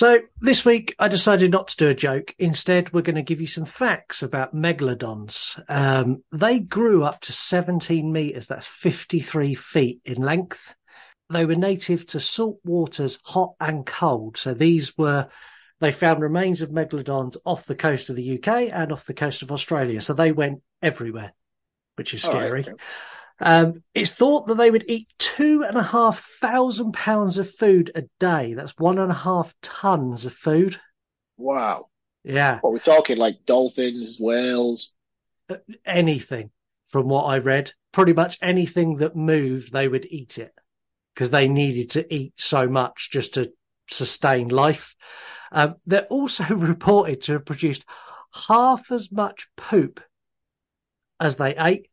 So this week I decided not to do a joke. Instead, we're going to give you some facts about megalodons. Um, they grew up to 17 meters. That's 53 feet in length. They were native to salt waters, hot and cold. So these were, they found remains of megalodons off the coast of the UK and off the coast of Australia. So they went everywhere, which is scary. okay. Um, it's thought that they would eat two and a half thousand pounds of food a day. That's one and a half tons of food. Wow. Yeah, What we're talking like dolphins, whales. anything from what I read, pretty much anything that moved, they would eat it because they needed to eat so much just to sustain life. Um, they're also reported to have produced half as much poop as they ate,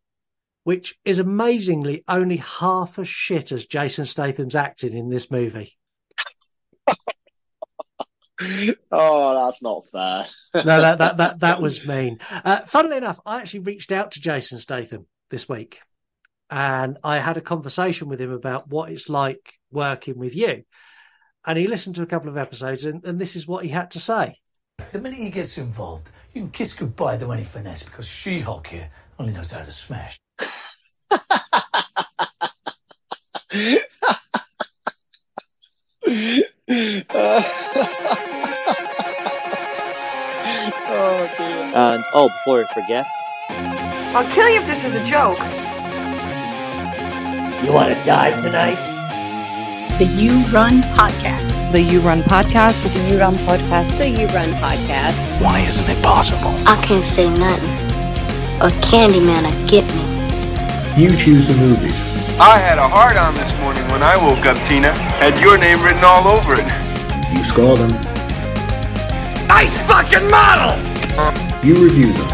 which is amazingly only half as shit as Jason Statham's acting in this movie. Oh, that's not fair. no, that that that that was mean. Uh, funnily enough, I actually reached out to Jason Statham this week, and I had a conversation with him about what it's like working with you. And he listened to a couple of episodes, and, and this is what he had to say. The minute he gets involved, you can kiss goodbye to any finesse because She-Hulk here only knows how to smash. Oh. And oh, before I forget, I'll kill you if this is a joke. You want to die tonight? The You Run Podcast. The You Run podcast. The You Run Podcast. The You Run Podcast. Why isn't it possible? I can't say nothing. Or Candyman will get me. You choose the movies. I had a heart on this morning when I woke up, Tina. Had your name written all over it. You score them. Nice fucking model! You review them.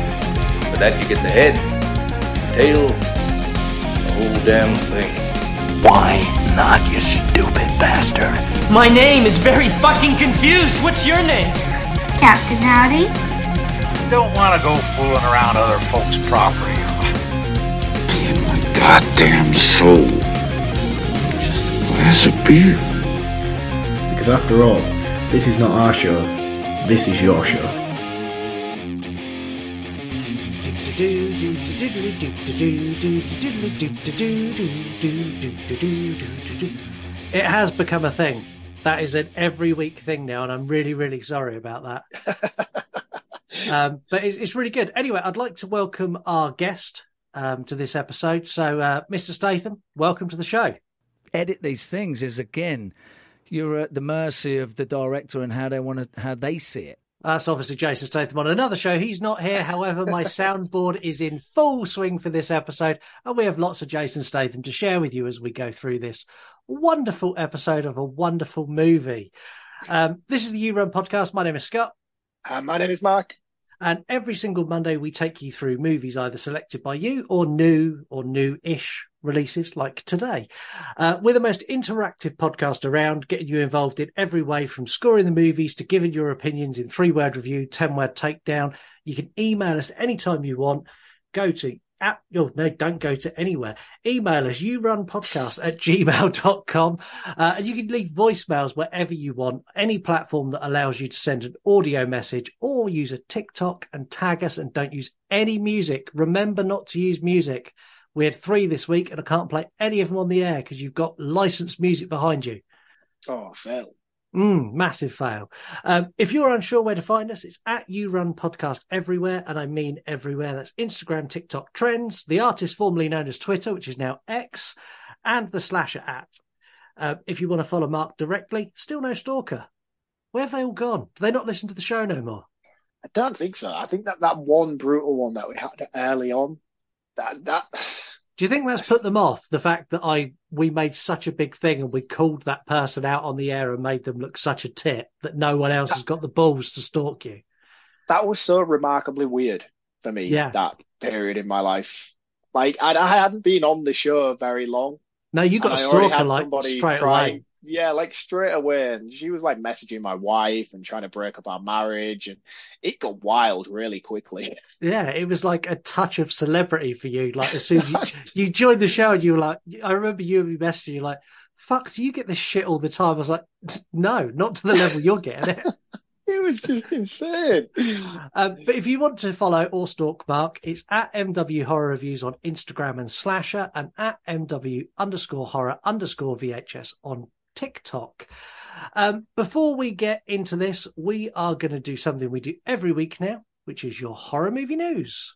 For that, you get the head, the tail, the whole damn thing. Why not, you stupid bastard? My name is very fucking confused. What's your name? Captain Howdy. Don't want to go fooling around other folks' property. Goddamn soul. Just a glass of beer. Because after all, this is not our show. This is your show. It has become a thing. That is an every week thing now, and I'm really, really sorry about that. um, but it's, it's really good. Anyway, I'd like to welcome our guest um, to this episode. So, uh, Mr. Statham, welcome to the show. Edit these things is again, you're at the mercy of the director and how they want to, how they see it. That's obviously Jason Statham on another show. He's not here. However, my soundboard is in full swing for this episode, and we have lots of Jason Statham to share with you as we go through this wonderful episode of a wonderful movie. Um, this is the You Run podcast. My name is Scott. Uh, my name is Marc. And every single Monday, we take you through movies either selected by you or new or new ish releases like today. Uh, we're the most interactive podcast around, getting you involved in every way from scoring the movies to giving your opinions in three word review, 10 word takedown. You can email us anytime you want. Go to at, no, don't go to anywhere. Email us, you run podcast at gmail.com. Uh, and you can leave voicemails wherever you want, any platform that allows you to send an audio message or use a TikTok and tag us and don't use any music. Remember not to use music. We had three this week and I can't play any of them on the air because you've got licensed music behind you. Oh, fail. Mm, massive fail. Um, if you're unsure where to find us, it's at You Run Podcast everywhere, and I mean everywhere. That's Instagram, TikTok, Threads, the artist formerly known as Twitter, which is now X, and the Slasher app. Uh, if you want to follow Marc directly, still no stalker. Where have they all gone? Do they not listen to the show no more? I don't think so. I think that that one brutal one that we had early on, that that Do you think that's put them off? The fact that I we made such a big thing and we called that person out on the air and made them look such a tit that no one else has got the balls to stalk you. that was so remarkably weird for me. Yeah. That period in my life, like I, I hadn't been on the show very long. No, you got a stalker like straight trying- away. Yeah, like straight away, and she was like messaging my wife and trying to break up our marriage, and it got wild really quickly. Yeah, it was like a touch of celebrity for you. Like as soon as you, you joined the show, and you were like, I remember you and me messaging you like, fuck, do you get this shit all the time? I was like, no, not to the level you're getting it. It was just insane. Um, but if you want to follow or stalk Marc, it's at MW Horror Reviews on Instagram and Slasher and at MW underscore horror underscore VHS on TikTok. Um, before we get into this, we are going to do something we do every week now, which is your horror movie news.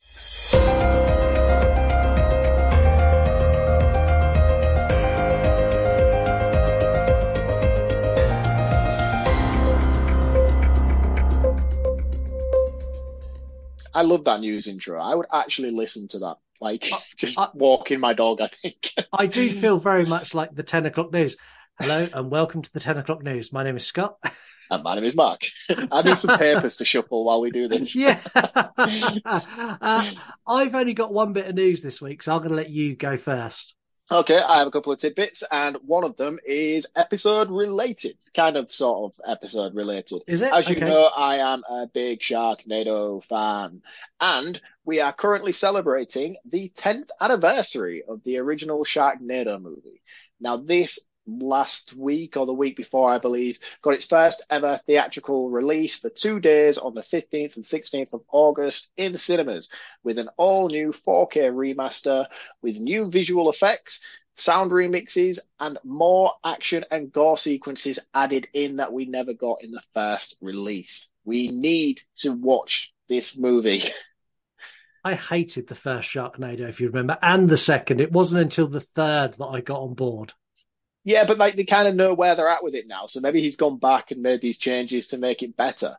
I love that news intro. I would actually listen to that. Like just walking my dog, I think. I do feel very much like the 10 o'clock news. Hello and welcome to the 10 o'clock news. My name is Scott. And my name is Marc. I need some papers to shuffle while we do this. Yeah. uh, I've only got one bit of news this week, so I'm going to let you go first. Okay, I have a couple of tidbits, and one of them is episode related, kind of sort of episode related. Is it? As you Okay. know, I am a big Sharknado fan, and we are currently celebrating the 10th anniversary of the original Sharknado movie. Now, this last week or the week before, I believe, got its first ever theatrical release for two days on the 15th and 16th of August in cinemas with an all new 4K remaster with new visual effects, sound remixes, and more action and gore sequences added in that we never got in the first release. We need to watch this movie. I hated the first Sharknado, if you remember, and the second. It wasn't until the third that I got on board. Yeah, but like they kind of know where they're at with it now. So maybe he's gone back and made these changes to make it better.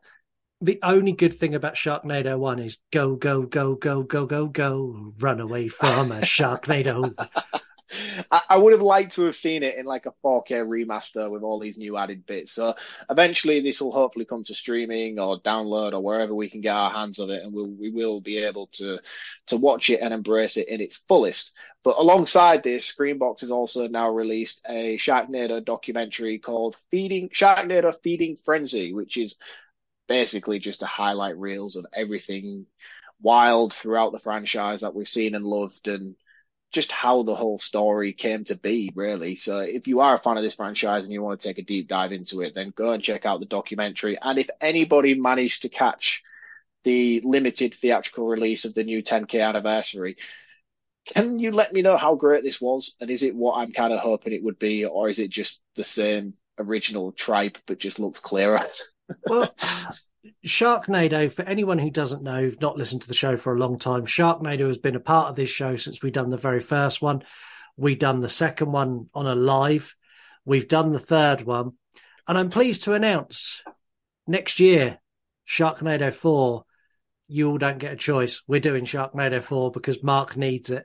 The only good thing about Sharknado 1 is go, go, go, go, go, go, go, run away from a Sharknado. I, I would have liked to have seen it in like a 4K remaster with all these new added bits. So eventually this will hopefully come to streaming or download or wherever we can get our hands of it and we'll, we will be able to, to watch it and embrace it in its fullest. But alongside this, Screambox has also now released a Sharknado documentary called Feeding, Sharknado Feeding Frenzy, which is basically just a highlight reels of everything wild throughout the franchise that we've seen and loved and just how the whole story came to be, really. So if you are a fan of this franchise and you want to take a deep dive into it, then go and check out the documentary. And if anybody managed to catch the limited theatrical release of the new 10K anniversary, can you let me know how great this was? And is it what I'm kind of hoping it would be, or is it just the same original tripe but just looks clearer? Well, Sharknado, for anyone who doesn't know, who've not listened to the show for a long time, Sharknado has been a part of this show since we done the very first one. We done the second one on a live. We've done the third one. And I'm pleased to announce next year, Sharknado 4, you all don't get a choice. We're doing Sharknado 4 because Marc needs it.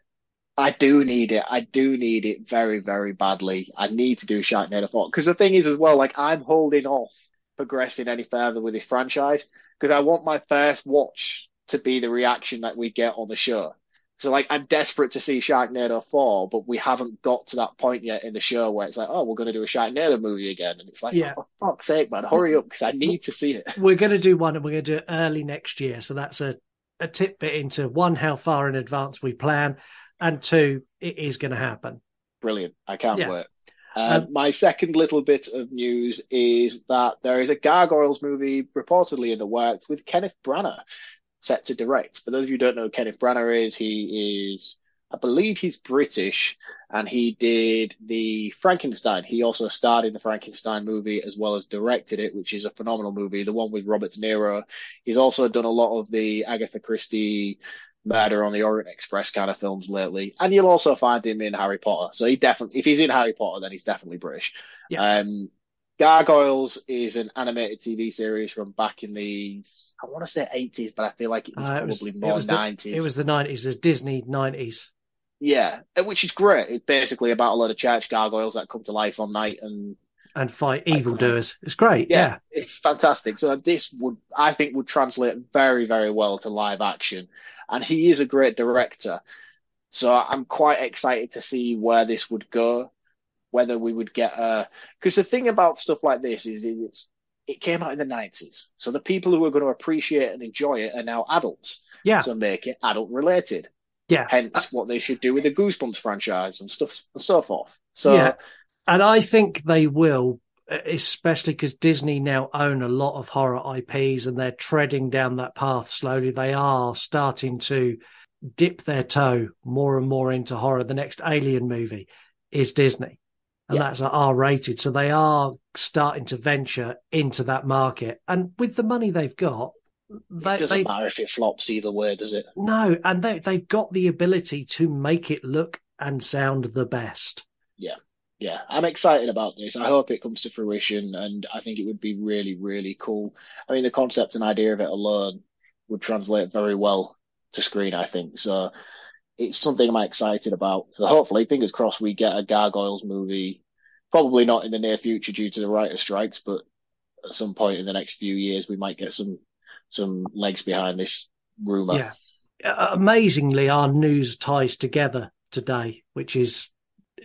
I do need it. I do need it very, very badly. I need to do Sharknado 4. Because the thing is, as well, like, I'm holding off progressing any further with this franchise because I want my first watch to be the reaction that we get on the show. So, like, I'm desperate to see Sharknado 4, but we haven't got to that point yet in the show where it's like, oh, we're going to do a Sharknado movie again. And it's like, Yeah. oh, for fuck's sake, man, hurry up because I need to see it. We're going to do one and we're going to do it early next year. So that's a, a tidbit into one, how far in advance we plan, and two, it is going to happen. Brilliant. I can't Yeah. wait. Uh, Um, my second little bit of news is that there is a Gargoyles movie reportedly in the works with Kenneth Branagh set to direct. For those of you who don't know who Kenneth Branagh is, he is, I believe he's British and he did the Frankenstein. He also starred in the Frankenstein movie as well as directed it, which is a phenomenal movie, the one with Robert De Niro. He's also done a lot of the Agatha Christie Murder on the Orient Express kind of films lately. And you'll also find him in Harry Potter. So he definitely, if he's in Harry Potter, then he's definitely British. Yeah. Um, Gargoyles is an animated TV series from back in the, I want to say 80s, but I feel like it was Uh, probably it more was the- 90s. It was the 90s, the Disney 90s. Yeah, which is great. It's basically about a lot of church gargoyles that come to life on night and and fight evildoers. It's great. yeah, Yeah. it's fantastic. So this would, I think, would translate very, very well to live action. And he is a great director. So I'm quite excited to see where this would go, whether we would get a, because the thing about stuff like this is, is it's, it came out in the 90s. So the people who are going to appreciate and enjoy it are now adults. Yeah. So make it adult related. Yeah. Hence what they should do with the Goosebumps franchise and stuff and so forth. So Yeah. And I think they will, especially because Disney now own a lot of horror IPs and they're treading down that path slowly. They are starting to dip their toe more and more into horror. The next Alien movie is Disney, and Yeah. that's R rated. So they are starting to venture into that market. And with the money they've got, they, it doesn't they matter if it flops either way, does it? no, and they they've got the ability to make it look and sound the best. Yeah. Yeah, I'm excited about this. I hope it comes to fruition, and I think it would be really, really cool. I mean, the concept and idea of it alone would translate very well to screen, I think. So it's something I'm excited about. So hopefully, fingers crossed, we get a Gargoyles movie. Probably not in the near future due to the writer strikes, but at some point in the next few years, we might get some some legs behind this rumor. Yeah. Uh, Amazingly, our news ties together today, which is,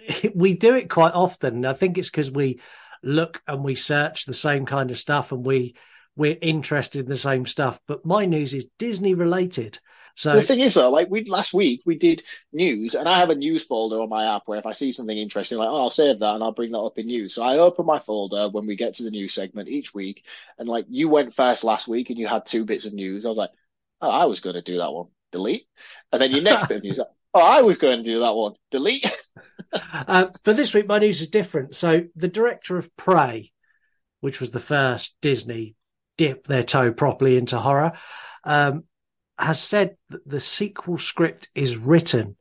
we do it quite often. I think it's because we look and we search the same kind of stuff and we, we're interested in the same stuff. But my news is Disney related. So The thing is, though, like we last week we did news, and I have a news folder on my app where if I see something interesting, like oh, I'll save that and I'll bring that up in news. So I open my folder when we get to the news segment each week, and like you went first last week and you had two bits of news. I was like, oh, I was going to do that one, delete, and then your next bit of news, oh, I was going to do that one, delete. uh, for this week, my news is different. So the director of Prey, which was the first Disney dip their toe properly into horror, um, has said that the sequel script is written.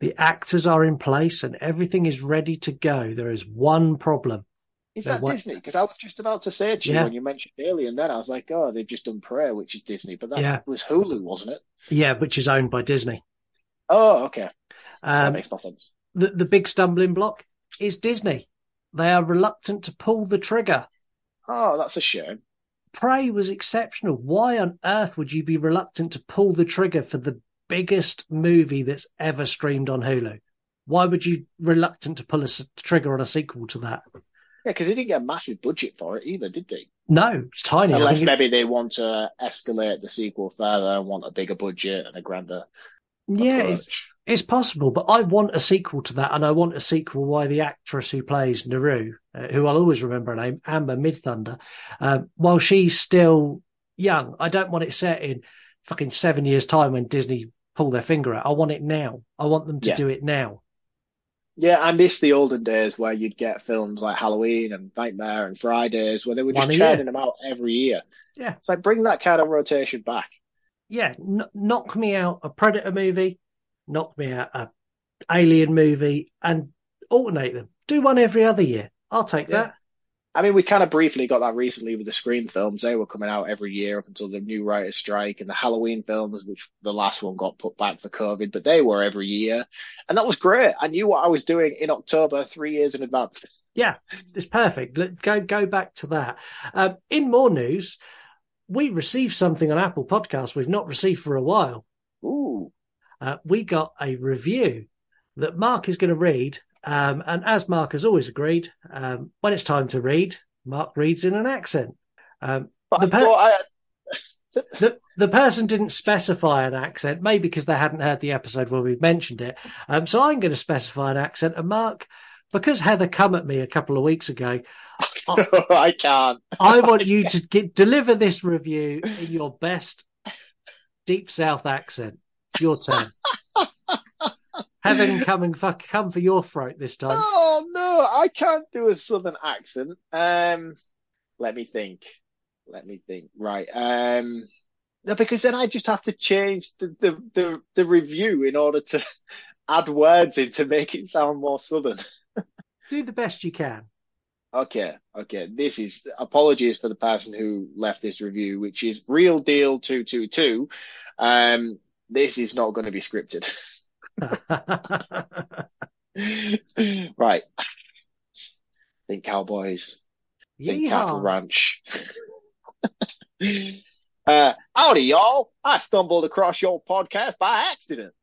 The actors are in place and everything is ready to go. There is one problem. Is There that Disney? Because I was just about to say to you Yeah. when you mentioned Alien, then I was like, oh, they've just done Prayer, which is Disney, but that Yeah. was Hulu, wasn't it? Yeah, which is owned by Disney. Oh, okay, that Um, makes no sense. The, the big stumbling block is Disney. They are reluctant to pull the trigger. Oh, that's a shame. Prey was exceptional. Why on earth would you be reluctant to pull the trigger for the biggest movie that's ever streamed on Hulu? Why would you reluctant to pull a trigger on a sequel to that? Yeah, because they didn't get a massive budget for it either, did they? No, it's tiny. Unless it- maybe they want to escalate the sequel further and want a bigger budget and a grander. yeah, approach. It's, possible, but I want a sequel to that, and I want a sequel why the actress who plays Naru, uh, who I'll always remember her name, Amber Midthunder, um, while she's still young, I don't want it set in fucking seven years' time when Disney pull their finger out. I want it now. I want them to Yeah. do it now. Yeah, I miss the olden days where you'd get films like Halloween and Nightmare and Fridays where they were just churning them out every year. Yeah. So like bring that kind of rotation back. Yeah, kn- knock me out a Predator movie, knock me out a Alien movie, and alternate them. Do one every other year. I'll take Yeah. that. I mean, we kind of briefly got that recently with the Scream films. They were coming out every year up until the new writer's strike, and the Halloween films, which the last one got put back for COVID, but they were every year, and that was great. I knew what I was doing in October, three years in advance. Yeah, it's perfect. Let go go back to that. Um, in more news, we received something on Apple Podcasts we've not received for a while. Ooh, Uh, we got a review that Marc is going to read, um, and as Marc has always agreed, um, when it's time to read, Marc reads in an accent. Um, the, per- I, the the person didn't specify an accent, maybe because they hadn't heard the episode where we mentioned it. Um, so I'm going to specify an accent, and Marc, because Heather come at me a couple of weeks ago, I can't. I want you to get, deliver this review in your best deep south accent. Your turn. Heaven and fuck, come for your throat this time. Oh no, I can't do a southern accent. Um, let me think. Let me think. Right. Um, no, because then I just have to change the the the, the review in order to add words in to make it sound more southern. Do the best you can. Okay, okay. This is apologies for the person who left this review, which is real deal two two two. Um, this is not going to be scripted. right. Think Cowboys. Think Cattle. Ranch. uh, howdy, y'all. I stumbled across your podcast by accident.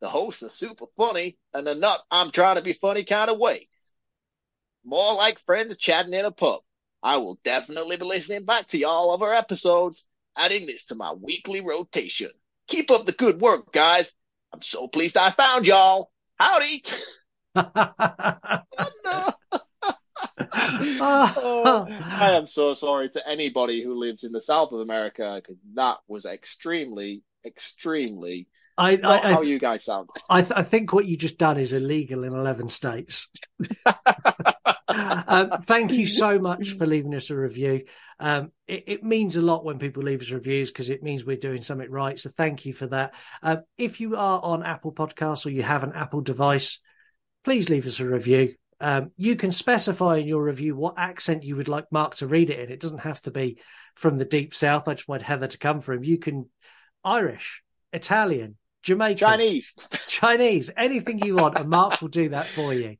The hosts are super funny and the nut I'm trying to be funny kind of way. More like friends chatting in a pub. I will definitely be listening back to y'all of our episodes, adding this to my weekly rotation. Keep up the good work, guys. I'm so pleased I found y'all. Howdy. oh, I am so sorry to anybody who lives in the south of America because that was extremely, extremely I, not I, how you guys sound. I, th- I think what you just done is illegal in 11 states. um, thank you so much for leaving us a review. Um, it, it, means a lot when people leave us reviews because it means we're doing something right. So thank you for that. Uh, if you are on Apple Podcasts or you have an Apple device, please leave us a review. Um, you can specify in your review what accent you would like Marc to read it in. It doesn't have to be from the deep south. I just want Heather to come from. You can Irish, Italian, Jamaican, Chinese, Chinese, anything you want, and Marc will do that for you.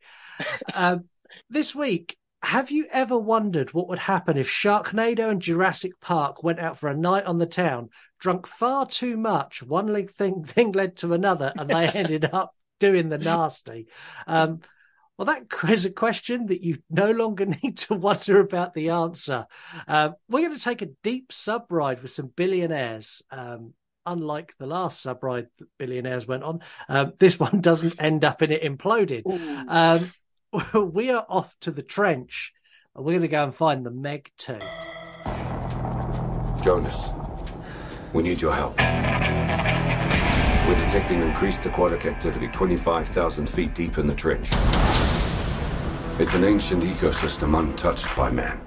Um, this week, have you ever wondered what would happen if Sharknado and Jurassic Park went out for a night on the town, drunk far too much, one thing thing led to another, and they ended up doing the nasty? Um, well, that is a question that you no longer need to wonder about the answer. Uh, we're going to take a deep sub ride with some billionaires. Um, unlike the last sub ride that billionaires went on, um, this one doesn't end up in it imploding. Um, we are off to the trench. And we're going to go and find the Meg 2. Jonas, we need your help. We're detecting increased aquatic activity 25,000 feet deep in the trench. It's an ancient ecosystem untouched by man.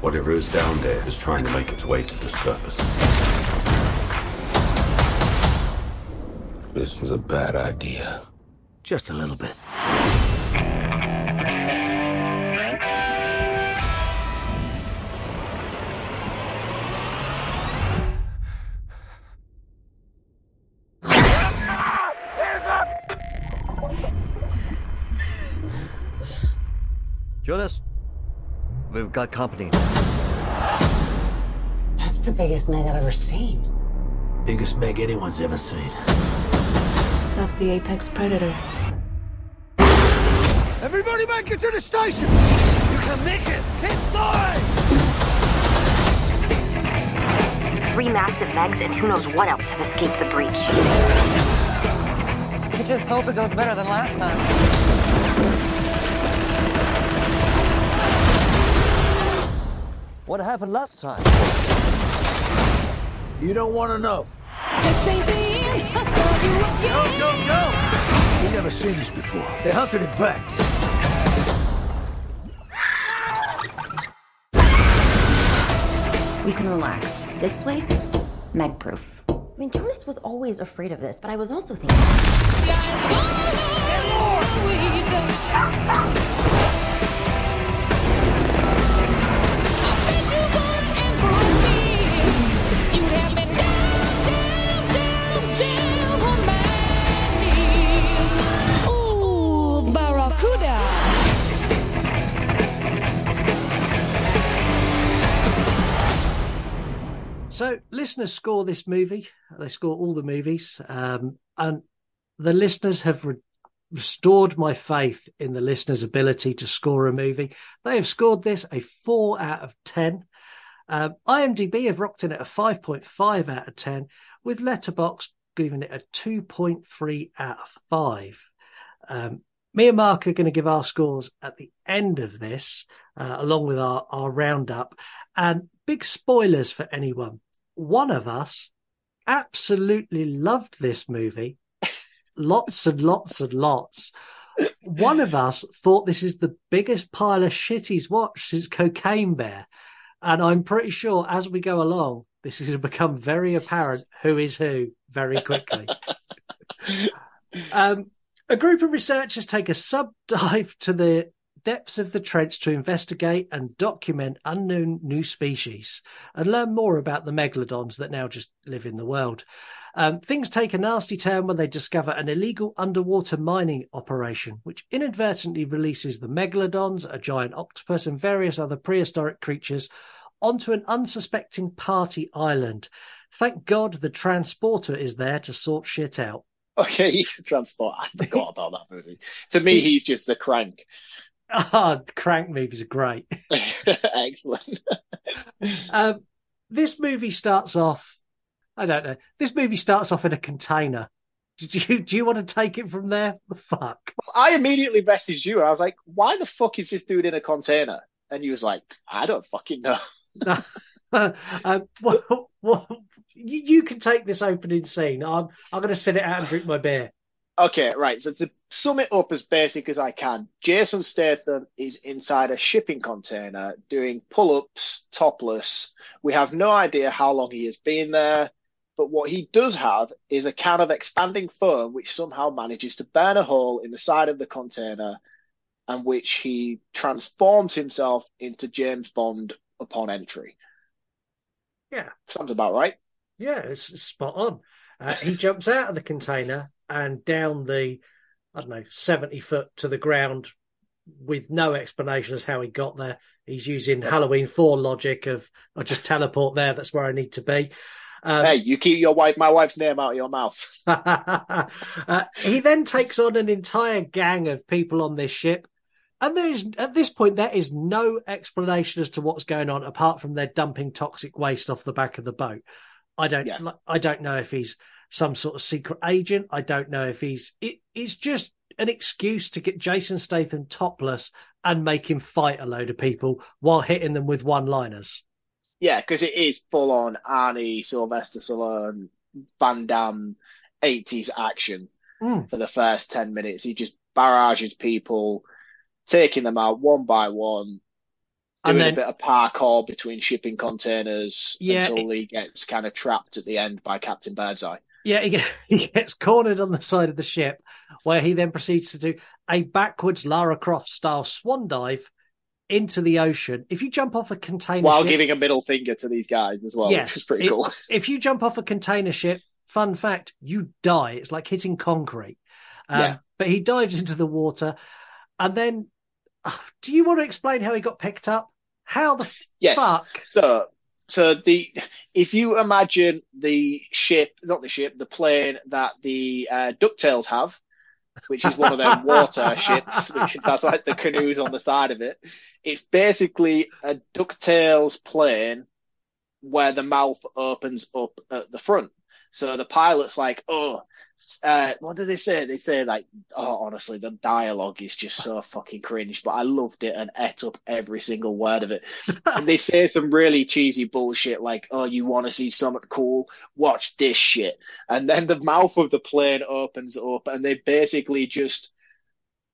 Whatever is down there is trying to make its way to the surface. This was a bad idea. Just a little bit. Jonas, we've got company. That's the biggest Meg I've ever seen. Biggest Meg anyone's ever seen. That's the apex predator. Everybody make it to the station! You can make it! Hit fly! Three massive Megs and who knows what else have escaped the breach. You just hope it goes better than last time. What happened last time? You don't want to know. Go, go, go! We've never seen this before. They hunted it back. We can relax. This place, Meg proof. I mean, Jonas was always afraid of this, but I was also thinking. So, listeners score this movie. They score all the movies, um, and the listeners have re- restored my faith in the listeners' ability to score a movie. They have scored this a four out of ten. Um, IMDb have rocked in at a five point five out of ten, with Letterboxd giving it a two point three out of five. Um, me and Mark are going to give our scores at the end of this, uh, along with our, our roundup. And big spoilers for anyone. One of us absolutely loved this movie. lots and lots and lots. One of us thought this is the biggest pile of shit he's watched since Cocaine Bear. And I'm pretty sure as we go along, this is going to become very apparent who is who very quickly. um, a group of researchers take a sub dive to the depths of the trench to investigate and document unknown new species and learn more about the megalodons that now just live in the world. Um, things take a nasty turn when they discover an illegal underwater mining operation, which inadvertently releases the megalodons, a giant octopus, and various other prehistoric creatures onto an unsuspecting party island. Thank God the transporter is there to sort shit out. Okay, he's the transport. I forgot about that movie. To me, he's just a crank. Ah, oh, crank movies are great. Excellent. um, this movie starts off. I don't know. This movie starts off in a container. Did you do you want to take it from there? The fuck. Well, I immediately messaged you. I was like, "Why the fuck is this dude in a container?" And he was like, I don't fucking know. uh, well, well, you, you can take this opening scene. I'm I'm going to sit it out and drink my beer. Okay, right. So to sum it up as basic as I can, Jason Statham is inside a shipping container doing pull-ups topless. We have no idea how long he has been there, but what he does have is a can of expanding foam which somehow manages to burn a hole in the side of the container and which he transforms himself into James Bond upon entry. Yeah. Sounds about right. Yeah, it's spot on. Uh, he jumps out of the container and down the, I don't know, 70 foot to the ground with no explanation as how he got there. He's using Halloween 4 logic of, I just teleport there, that's where I need to be. Um, hey, you keep your wife, my wife's name out of your mouth. uh, he then takes on an entire gang of people on this ship. And there is, at this point, there is no explanation as to what's going on apart from they're dumping toxic waste off the back of the boat. I don't, yeah. I don't know if he's some sort of secret agent. I don't know if he's. It, it's just an excuse to get Jason Statham topless and make him fight a load of people while hitting them with one-liners. Yeah, because it is full on Arnie, Sylvester Stallone, Van Damme, eighties action mm. for the first ten minutes. He just barrages people, taking them out one by one, doing then, a bit of parkour between shipping containers yeah, until it, he gets kind of trapped at the end by Captain Birdseye. Yeah, he, he gets cornered on the side of the ship, where he then proceeds to do a backwards Lara Croft style swan dive into the ocean. If you jump off a container while ship, giving a middle finger to these guys as well, yes, which is pretty it, cool. If you jump off a container ship, fun fact, you die. It's like hitting concrete. Um, yeah. But he dives into the water, and then, uh, do you want to explain how he got picked up? How the yes. fuck? So, so the if you imagine the ship, not the ship, the plane that the uh, Ducktales have, which is one of their water ships, which has like the canoes on the side of it. It's basically a Ducktales plane where the mouth opens up at the front. So the pilot's like, oh, uh, what do they say? They say like, oh, honestly, the dialogue is just so fucking cringe, but I loved it and ate up every single word of it. and they say some really cheesy bullshit like, oh, you want to see something cool? Watch this shit. And then the mouth of the plane opens up and they basically just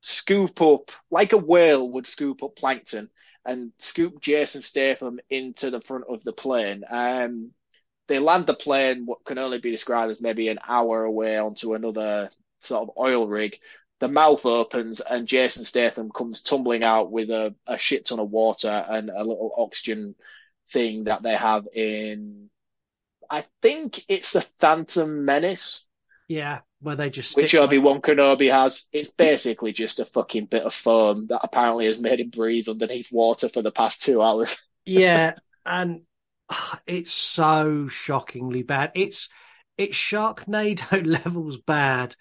scoop up, like a whale would scoop up plankton and scoop Jason Statham into the front of the plane. Um, they land the plane what can only be described as maybe an hour away onto another sort of oil rig. The mouth opens and Jason Statham comes tumbling out with a, a shit ton of water and a little oxygen thing that they have in. I think it's the Phantom Menace. Yeah, where they just which Obi Wan Kenobi has. It's basically just a fucking bit of foam that apparently has made him breathe underneath water for the past two hours. yeah, and Ah, it's so shockingly bad. It's it's Sharknado levels bad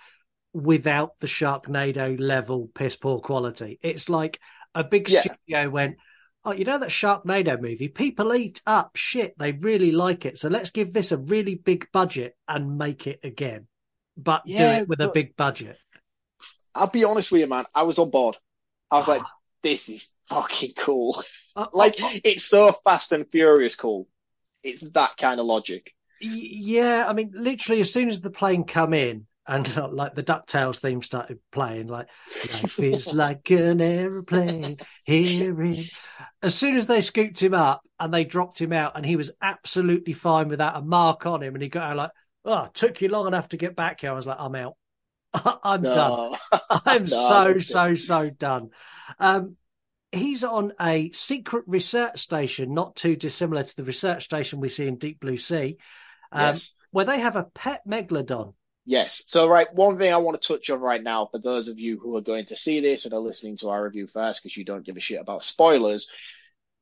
without the Sharknado level piss poor quality. It's like a big Yeah. studio went, Oh, you know that Sharknado movie? People eat up shit. They really like it. So let's give this a really big budget and make it again. But do it with a big budget. I'll be honest with you, man. I was on board. I was ah. like, this is fucking cool. Uh, like, uh, uh. it's so fast and furious cool. It's that kind of logic. Yeah, I mean, literally, as soon as the plane come in and like the Ducktales theme started playing, like life is like an aeroplane here in. As soon as they scooped him up and they dropped him out, and he was absolutely fine without a mark on him, and he got out like, "Oh, it took you long enough to get back here." I was like, "I'm out. I'm No. done. I'm No, so so so done." Um, he's on a secret research station, not too dissimilar to the research station we see in Deep Blue Sea, um, Yes. where they have a pet megalodon. Yes. So, right, one thing I want to touch on right now for those of you who are going to see this and are listening to our review first because you don't give a shit about spoilers,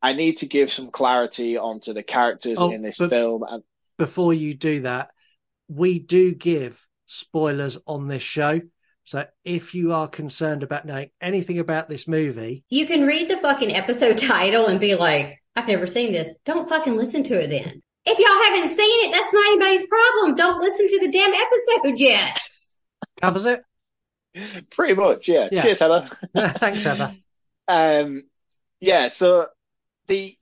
I need to give some clarity onto the characters Oh, in this film. And Before you do that, we do give spoilers on this show. So if you are concerned about knowing anything about this movie, You can read the fucking episode title and be like, I've never seen this. Don't fucking listen to it then. If y'all haven't seen it, that's not anybody's problem. Don't listen to the damn episode yet. covers it. pretty much, yeah. Yeah. Cheers, Heather. Thanks, Heather. Um, yeah, so the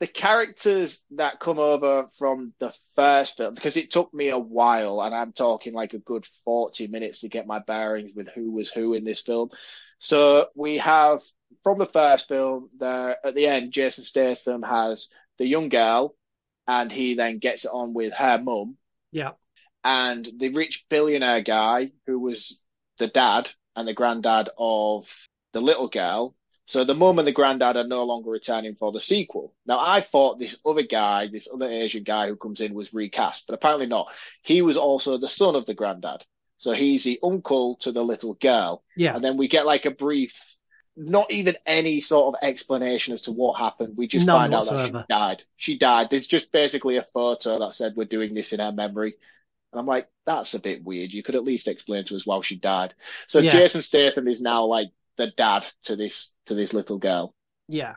the characters that come over from the first film because it took me a while and i'm talking like a good 40 minutes to get my bearings with who was who in this film so we have from the first film there at the end jason statham has the young girl and he then gets it on with her mum Yeah. and the rich billionaire guy who was the dad and the granddad of the little girl. So the mum and the granddad are no longer returning for the sequel. Now I thought this other guy, this other Asian guy who comes in was recast, but apparently not. He was also the son of the granddad. So he's the uncle to the little girl. Yeah. And then we get like a brief, not even any sort of explanation as to what happened. We just None find out that she died. She died. There's just basically a photo that said we're doing this in her memory. And I'm like, that's a bit weird. You could at least explain to us why she died. So Yeah. Jason Statham is now like the dad to this to this little girl. Yeah.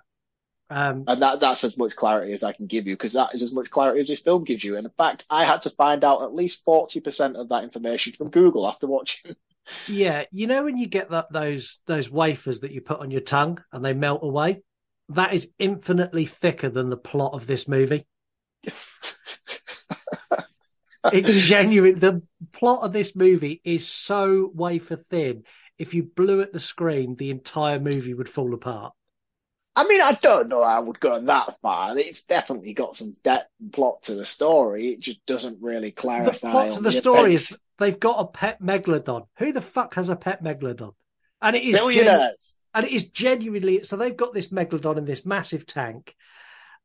Um, And that that's as much clarity as I can give you, because that is as much clarity as this film gives you. And in fact, I had to find out at least forty percent of that information from Google after watching. yeah. You know when you get that those those wafers that you put on your tongue and they melt away? That is infinitely thicker than the plot of this movie. it genuine the plot of this movie is so wafer thin. If you blew at the screen, the entire movie would fall apart. I mean, I don't know I would go that far. It's definitely got some depth plot to the story. It just doesn't really clarify. The plot to on the story events. is they've got a pet megalodon. Who the fuck has a pet megalodon? And it is genu- billionaires. and it is genuinely so they've got this megalodon in this massive tank,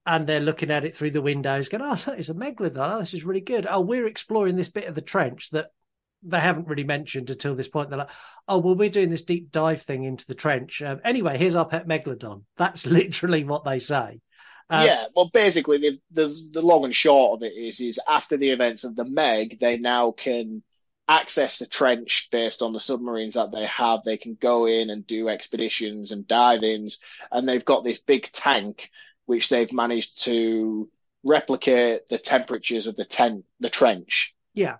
and they're looking at it through the windows, going, "Oh, it's a megalodon. Oh, this is really good. Oh, we're exploring this bit of the trench that they haven't really mentioned until this point. They're like, oh, well, we're doing this deep dive thing into the trench. Um, anyway, here's our pet megalodon. That's literally what they say. Um, yeah, well, basically, the, the the long and short of it is, is after the events of the Meg, they now can access the trench based on the submarines that they have. They can go in and do expeditions and dive-ins, and they've got this big tank which they've managed to replicate the temperatures of the tent, the trench. Yeah.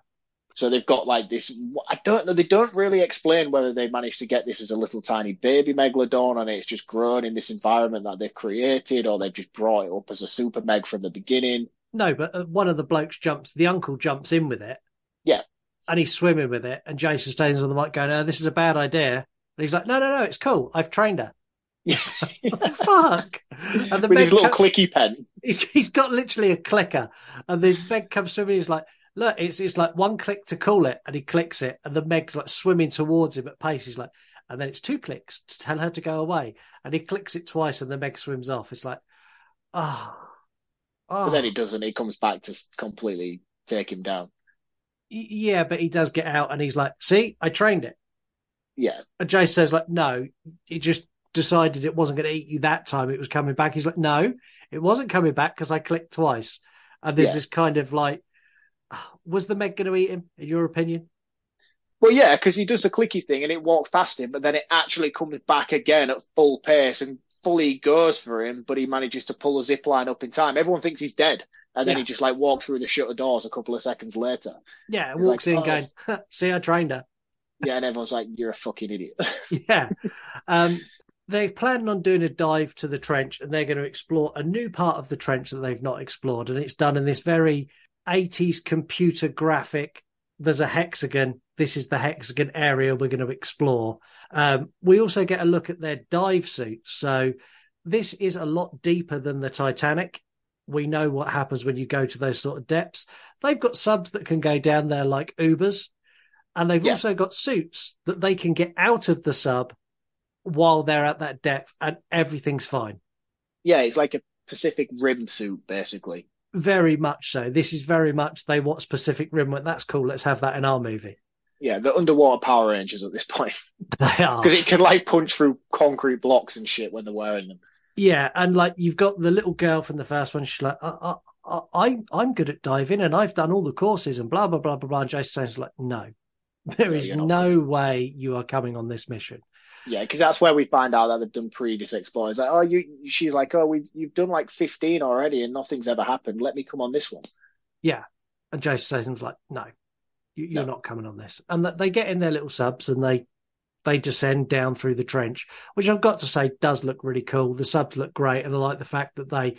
So they've got like this. I don't know. They don't really explain whether they managed to get this as a little tiny baby megalodon and it's just grown in this environment that they've created, or they've just brought it up as a super meg from the beginning. No, but uh, one of the blokes jumps, the uncle jumps in with it. Yeah. And he's swimming with it. And Jason Statham's on the mic going, oh, this is a bad idea. And he's like, no, no, no, it's cool. I've trained her. Yeah. Fuck. And the With his little clicky pen. he's, he's got literally a clicker. And the Meg comes swimming. He's like, look, it's, it's like one click to call it. And he clicks it. And the Meg's like swimming towards him at pace. He's like, and then it's two clicks to tell her to go away. And he clicks it twice and the Meg swims off. It's like, oh. oh. But then he doesn't. He comes back to completely take him down. Yeah, but he does get out and he's like, see, I trained it. Yeah. And Jace says, like, no, he just decided it wasn't going to eat you that time. It was coming back. He's like, no, it wasn't coming back because I clicked twice. And there's Yeah. this kind of like, was the Meg going to eat him, in your opinion? Well, yeah, because he does the clicky thing and it walks past him, but then it actually comes back again at full pace and fully goes for him, but he manages to pull a zip line up in time. Everyone thinks he's dead. And then Yeah. he just like walks through the shutter doors a couple of seconds later. Yeah, He's walks like, in "Oh." going, "Huh, see, I trained her. Yeah, and everyone's like, You're a fucking idiot. yeah. Um, they're planning on doing a dive to the trench and they're going to explore a new part of the trench that they've not explored. And it's done in this very 80s computer graphic. There's a hexagon. This is the hexagon area we're going to explore. Um, we also get a look at their dive suits. So this is a lot deeper than the Titanic. We know what happens when you go to those sort of depths. They've got subs that can go down there like Ubers. And they've Yeah. also got suits that they can get out of the sub while they're at that depth and everything's fine. yeah, it's like a Pacific Rim suit, basically. Very much so. This is very much they want Pacific Rim went, that's cool, let's have that in our movie. Yeah, the underwater Power Rangers at this point. They are. Because it can like punch through concrete blocks and shit when they're wearing them. Yeah, and like you've got the little girl from the first one, she's like, I, I, I, I'm good at diving and I've done all the courses and blah, blah, blah, blah, blah. And Jason says like, no, there No, is no way you are coming on this mission. Yeah, because that's where we find out that they've done previous exploits. Like, oh, you, she's like, oh, we, you've done like 15 already and nothing's ever happened. Let me come on this one. Yeah. And Jason Statham's like, no, you, you're No. not coming on this. And that they get in their little subs and they they descend down through the trench, which I've got to say does look really cool. The subs look great, and I like the fact that they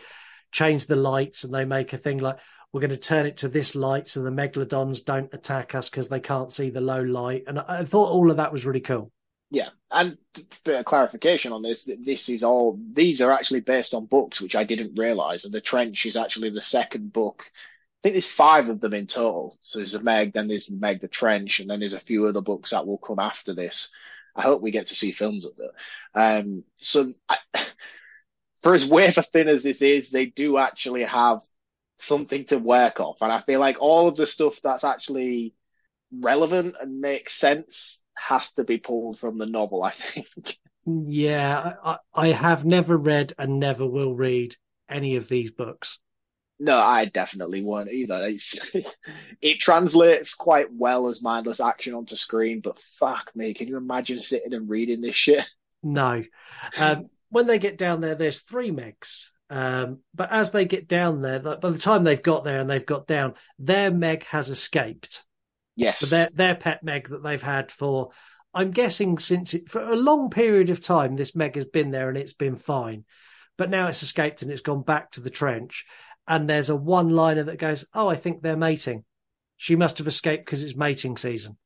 change the lights and they make a thing like we're going to turn it to this light so the megalodons don't attack us because they can't see the low light. And I thought all of that was really cool. Yeah, and a bit of clarification on this. This is all, these are actually based on books, which I didn't realize. And The Trench is actually the second book. I think there's five of them in total. So there's a Meg, then there's Meg the Trench, and then there's a few other books that will come after this. I hope we get to see films of it. Um, so I, for as wafer thin as this is, they do actually have something to work off. And I feel like all of the stuff that's actually relevant and makes sense has to be pulled from the novel, I think. Yeah, I, I have never read and never will read any of these books. No, I definitely won't either. It's, it translates quite well as mindless action onto screen, but fuck me, can you imagine sitting and reading this shit? No. Um, when they get down there, there's three Megs. Um, but as they get down there, by the time they've got there and they've got down, their Meg has escaped. Yes. But their their pet Meg that they've had for, I'm guessing since it, for a long period of time, this Meg has been there and it's been fine. But now it's escaped and it's gone back to the trench. And there's a one liner that goes, Oh, I think they're mating. She must have escaped because it's mating season.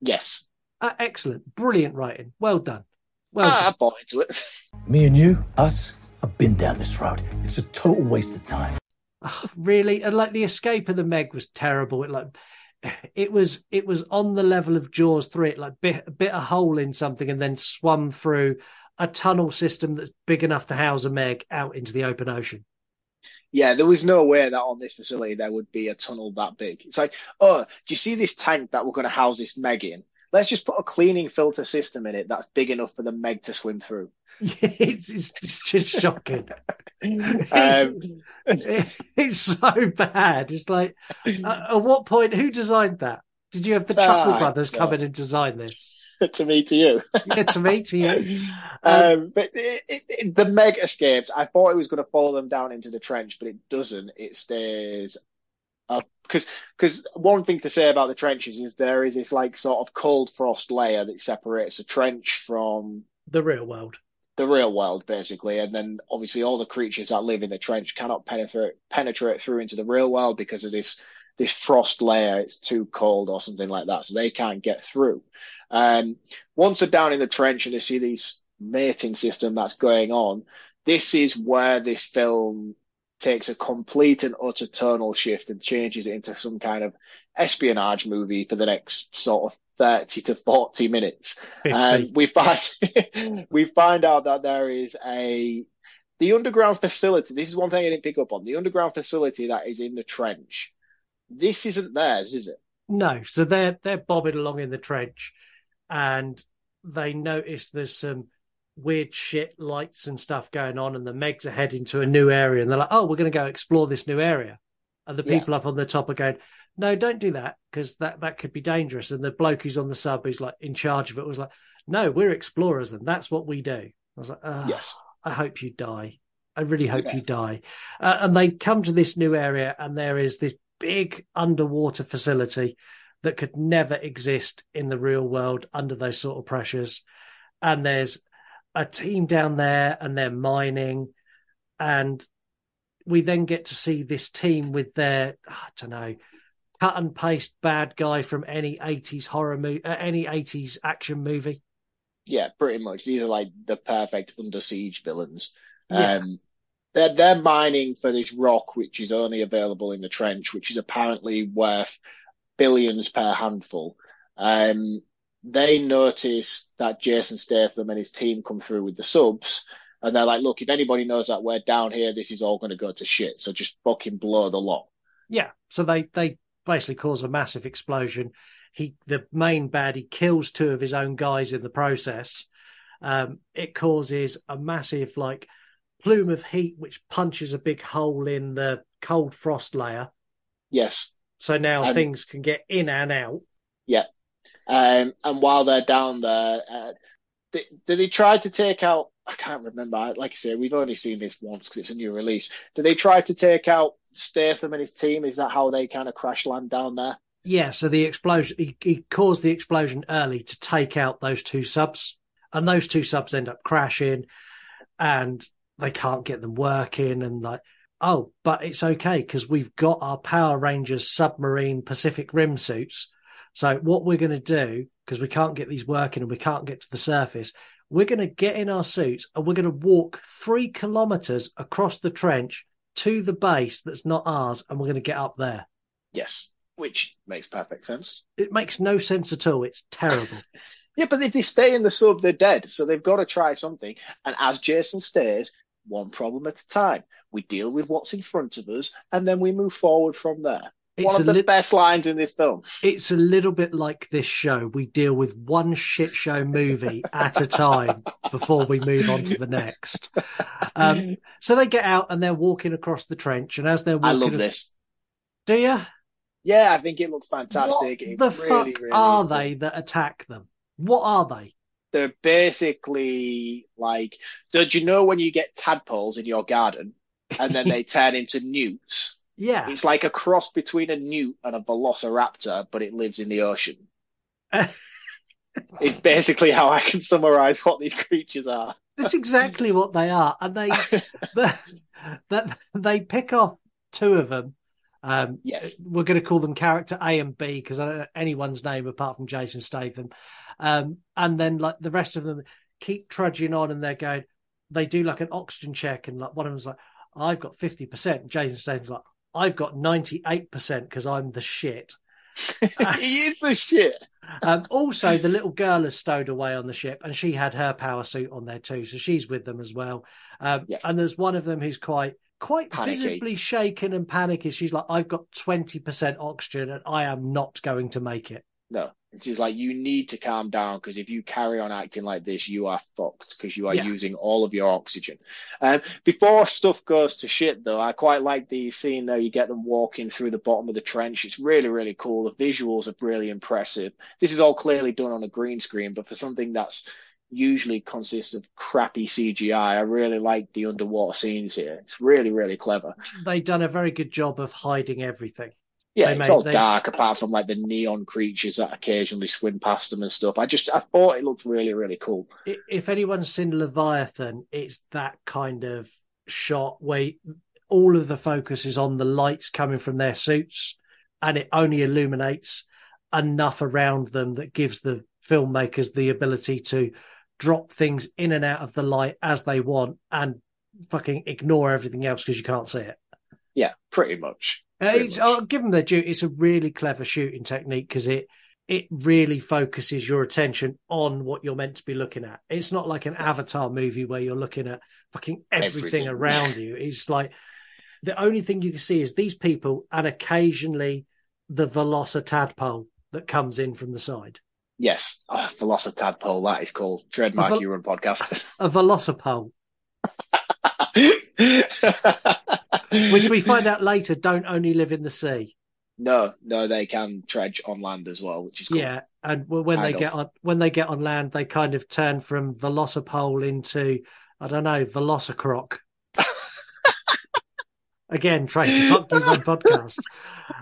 Yes. Uh, excellent. Brilliant writing. Well done. Well, ah, I bought into it. Me and you, us, have been down this road. It's a total waste of time. Oh, really? And like the escape of the Meg was terrible. It like it was it was on the level of Jaws three. It like bit bit a hole in something and then swum through a tunnel system that's big enough to house a Meg out into the open ocean. Yeah, there was no way that on this facility there would be a tunnel that big. It's like, oh, do you see this tank that we're going to house this Meg in? Let's just put a cleaning filter system in it that's big enough for the Meg to swim through. it's, it's, just shocking. um, it's, it's, so bad. It's like, uh, at what point, who designed that? Did you have the Chuckle Brothers come in and design this? to me, to you. yeah, to me, to you. Um, um, but it, it, the Meg escapes. I thought it was going to follow them down into the trench, but it doesn't. It stays because because one thing to say about the trenches is there is this like sort of cold frost layer that separates a trench from the real world the real world basically. And then obviously all the creatures that live in the trench cannot penetrate penetrate through into the real world because of this this frost layer. It's too cold or something like that so they can't get through. Um once they're down in the trench and they see this mating system that's going on this is where this film takes a complete and utter tonal shift and changes it into some kind of espionage movie for the next sort of 30 to 40 minutes. And we find we find out that there is a the underground facility. This is one thing I didn't pick up on. The underground facility that is in the trench. This isn't theirs, is it? No. So they're they're bobbing along in the trench and they notice there's some weird shit lights and stuff going on and the Megs are heading to a new area and they're like, Oh, we're gonna go explore this new area. And the people yeah. up on the top are going, no, don't do that because that, that could be dangerous. And the bloke who's on the sub who's like in charge of it was like, no, we're explorers and that's what we do. I was like, oh, yes, I hope you die. I really hope yeah. you die. Uh, and they come to this new area and there is this big underwater facility that could never exist in the real world under those sort of pressures. And there's a team down there and they're mining and we then get to see this team with their I don't know cut and paste bad guy from any 80s horror movie, uh, any 80s action movie. Yeah, pretty much. These are like the perfect under siege villains. Yeah. Um, they're they're mining for this rock, which is only available in the trench, which is apparently worth billions per handful. Um, they notice that Jason Statham and his team come through with the subs, and they're like, "Look, if anybody knows that we're down here, this is all going to go to shit. So just fucking blow the lot." Yeah. So they they basically cause a massive explosion. He, the main bad, he kills two of his own guys in the process. Um, it causes a massive like plume of heat, which punches a big hole in the cold frost layer. Yes. So now um, things can get in and out. Yeah. Um, and while they're down there, uh, did, did they try to take out? I can't remember. Like I say, we've only seen this once because it's a new release. Do they try to take out Statham and his team? Is that how they kind of crash land down there? Yeah, so the explosion, he, he caused the explosion early to take out those two subs, and those two subs end up crashing, and they can't get them working, and like, oh, but it's okay because we've got our Power Rangers submarine Pacific Rim suits. So what we're going to do, because we can't get these working and we can't get to the surface, we're going to get in our suits and we're going to walk three kilometers across the trench to the base that's not ours, and we're going to get up there. Yes, which makes perfect sense. It makes no sense at all. It's terrible. yeah, but if they stay in the sub, they're dead. So they've got to try something. And as Jason stays, one problem at a time. We deal with what's in front of us, and then we move forward from there. It's one of the li- best lines in this film. It's a little bit like this show. We deal with one shit show movie at a time before we move on to the next. Um, so they get out and they're walking across the trench, and as they're walking, I love this. Do you? Yeah, I think it looks fantastic. What It the really, fuck really are they that attack them? What are they? They're basically like, did you know when you get tadpoles in your garden and then they turn into newts? Yeah. It's like a cross between a newt and a velociraptor, but it lives in the ocean. it's basically how I can summarize what these creatures are. That's exactly what they are, and they that they pick off two of them. Um, yes. we're going to call them character A and B because I don't know anyone's name apart from Jason Statham. Um, and then like the rest of them keep trudging on, and they're going. They do like an oxygen check, and like one of them's like, "I've got fifty percent." Jason Statham's like, "I've got ninety eight percent because I'm the shit." he is the shit. Um, also, the little girl is stowed away on the ship, and she had her power suit on there too, so she's with them as well. Um, Yeah. And there's one of them who's quite quite Panicky. visibly shaken and panicky. She's like, "I've got twenty percent oxygen, and I am not going to make it." No, she's like, you need to calm down because if you carry on acting like this, you are fucked because you are Yeah. using all of your oxygen. Um, before stuff goes to shit, though, I quite like the scene there. You get them walking through the bottom of the trench. It's really, really cool. The visuals are really impressive. This is all clearly done on a green screen, but for something that's usually consists of crappy CGI, I really like the underwater scenes here. It's really, really clever. They've done a very good job of hiding everything. Yeah, They it's made- all they- dark apart from like the neon creatures that occasionally swim past them and stuff. I just I thought it looked really really cool. If anyone's seen Leviathan, it's that kind of shot where all of the focus is on the lights coming from their suits, and it only illuminates enough around them that gives the filmmakers the ability to drop things in and out of the light as they want and fucking ignore everything else because you can't see it. Yeah, pretty much. Uh, it's. I'll give them their due. It's a really clever shooting technique because it it really focuses your attention on what you're meant to be looking at. It's not like an Avatar movie where you're looking at fucking everything, Everything. around you. It's like the only thing you can see is these people and occasionally the Velocitadpole that comes in from the side. Yes, oh, Velocitadpole, that is called trademark Vel- you run podcast. A Velocipole, which we find out later don't only live in the sea. no, no, they can trudge on land as well, which is cool. Yeah, and when they Kind get on when they get on land, they kind of turn from Velocipole into I don't know Velocicroc. Again, you run podcast.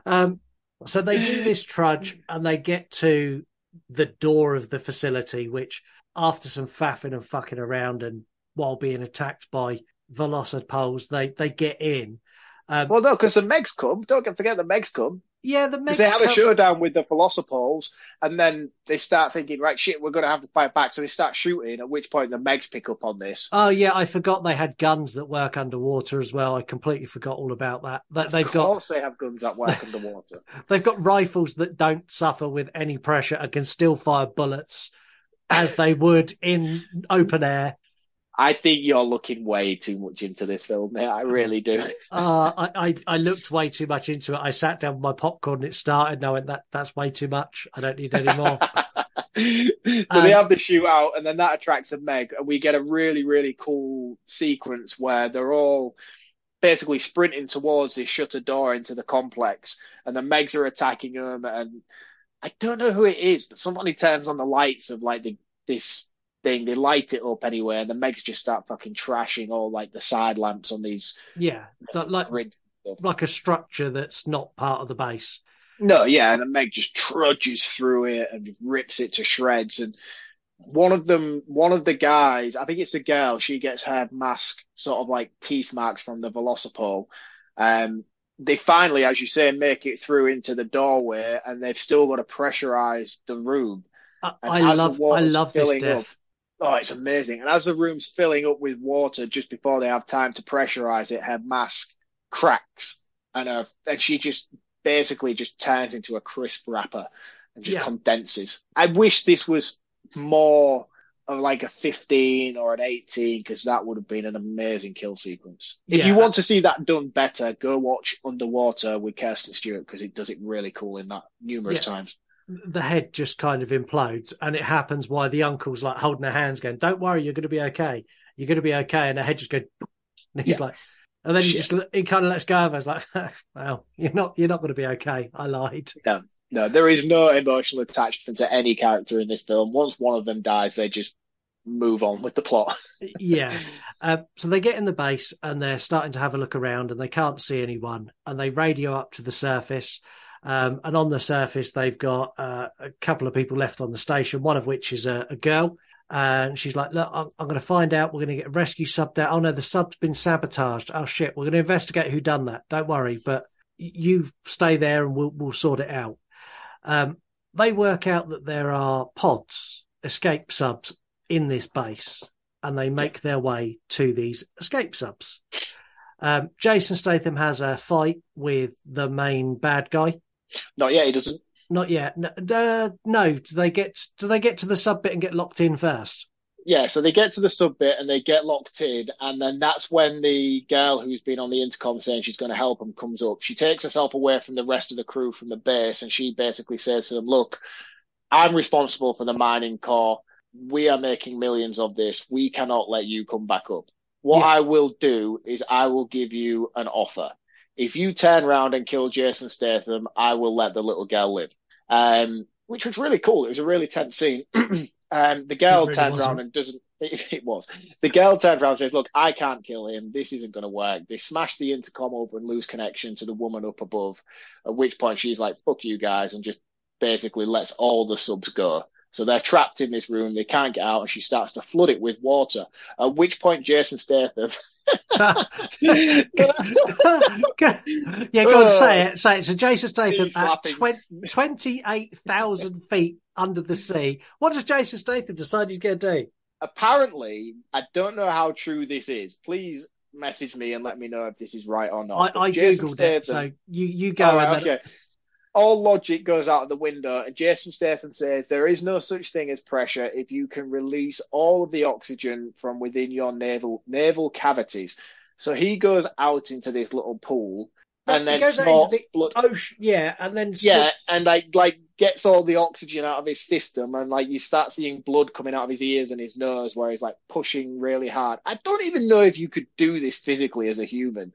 Um, so they do this trudge and they get to the door of the facility, which after some faffing and fucking around and while being attacked by Velocipoles, they they get in. Um, Well, no, because the Megs come. Don't forget the Megs come. yeah, the Because they have a showdown with the Velocipoles, and then they start thinking, right, shit, we're going to have to fight back. So they start shooting, at which point the Megs pick up on this. Oh yeah, I forgot they had guns that work underwater as well. I completely forgot all about that. That they've Of got course they have guns that work underwater. they've got rifles that don't suffer with any pressure and can still fire bullets as they would in open air. I think you're looking way too much into this film, mate. I really do. Uh, I, I I looked way too much into it. I sat down with my popcorn and it started. And I went, that that's way too much. I don't need any more. so Um, they have the shootout, and then that attracts a Meg, and we get a really, really cool sequence where they're all basically sprinting towards this shutter door into the complex, and the Megs are attacking them. And I don't know who it is, but somebody turns on the lights of like the this thing. They light it up anyway, and the Megs just start fucking trashing all like the side lamps on these Yeah, that, like like a structure that's not part of the base. No, yeah, and then Meg just trudges through it and rips it to shreds. And one of them, one of the guys, I think it's a girl, she gets her mask sort of like teeth marks from the Velocipole. Um, they finally, as you say, make it through into the doorway, and they've still got to pressurize the room. I, I love, I love this death. up- Oh, it's amazing. And as the room's filling up with water just before they have time to pressurize it, her mask cracks and her, and she just basically just turns into a crisp wrapper and just Yeah. condenses. I wish this was more of like a 15 or an 18 because that would have been an amazing kill sequence. If Yeah. you want to see that done better, go watch Underwater with Kristen Stewart because it does it really cool in that numerous Yeah. times. The head just kind of implodes and it happens while the uncle's like holding her hands going don't worry you're going to be okay. You're going to be okay. And the head just goes and he's Yeah. like and then he just he kind of lets go of It's like well you're not you're not going to be okay. I lied. No, no, there is no emotional attachment to any character in this film. Once one of them dies, they just move on with the plot. yeah. Uh, so they get in the base and they're starting to have a look around and they can't see anyone and they radio up to the surface um, and on the surface they've got uh, a couple of people left on the station one of which is a, a girl. And she's like look i'm, I'm going to find out. We're going to get a rescue sub down. Oh no the sub's been sabotaged. Oh shit we're going to investigate who done that. Don't worry but you stay there and we'll, we'll sort it out. Um, they work out that there are pods escape subs in this base and they make their way to these escape subs. Um, Jason Statham has a fight with the main bad guy. Not yet, he doesn't. Not yet. No, uh, no. Do they get? Do they get to the sub bit and get locked in first? Yeah, so they get to the sub bit and they get locked in, and then that's when the girl who's been on the intercom saying she's going to help them comes up. She takes herself away from the rest of the crew from the base, and she basically says to them, "Look, I'm responsible for the mining core. We are making millions of this. We cannot let you come back up. What Yeah. I will do is I will give you an offer. If you turn around and kill Jason Statham, I will let the little girl live." Um, which was really cool. It was a really tense scene. um, the girl really turns around and doesn't. It, it was. The girl turns around and says, "Look, I can't kill him. This isn't going to work." They smash the intercom over and lose connection to the woman up above. At which point she's like, "Fuck you guys," and just basically lets all the subs go. So they're trapped in this room. They can't get out, and she starts to flood it with water. At which point Jason Statham. yeah, go on, say it. Say it. So Jason Statham at flapping. twenty-eight thousand feet under the sea. What does Jason Statham decide he's going to do? apparently, I don't know how true this is. Please message me and let me know if this is right or not. I, I googled it, so you you go. Right, and then- okay. All logic goes out of the window, and Jason Statham says there is no such thing as pressure if you can release all of the oxygen from within your naval naval cavities. So he goes out into this little pool and then snorts the blood. ocean, yeah, and then Yeah, and like like gets all the oxygen out of his system, and like you start seeing blood coming out of his ears and his nose, where he's like pushing really hard. I don't even know if you could do this physically as a human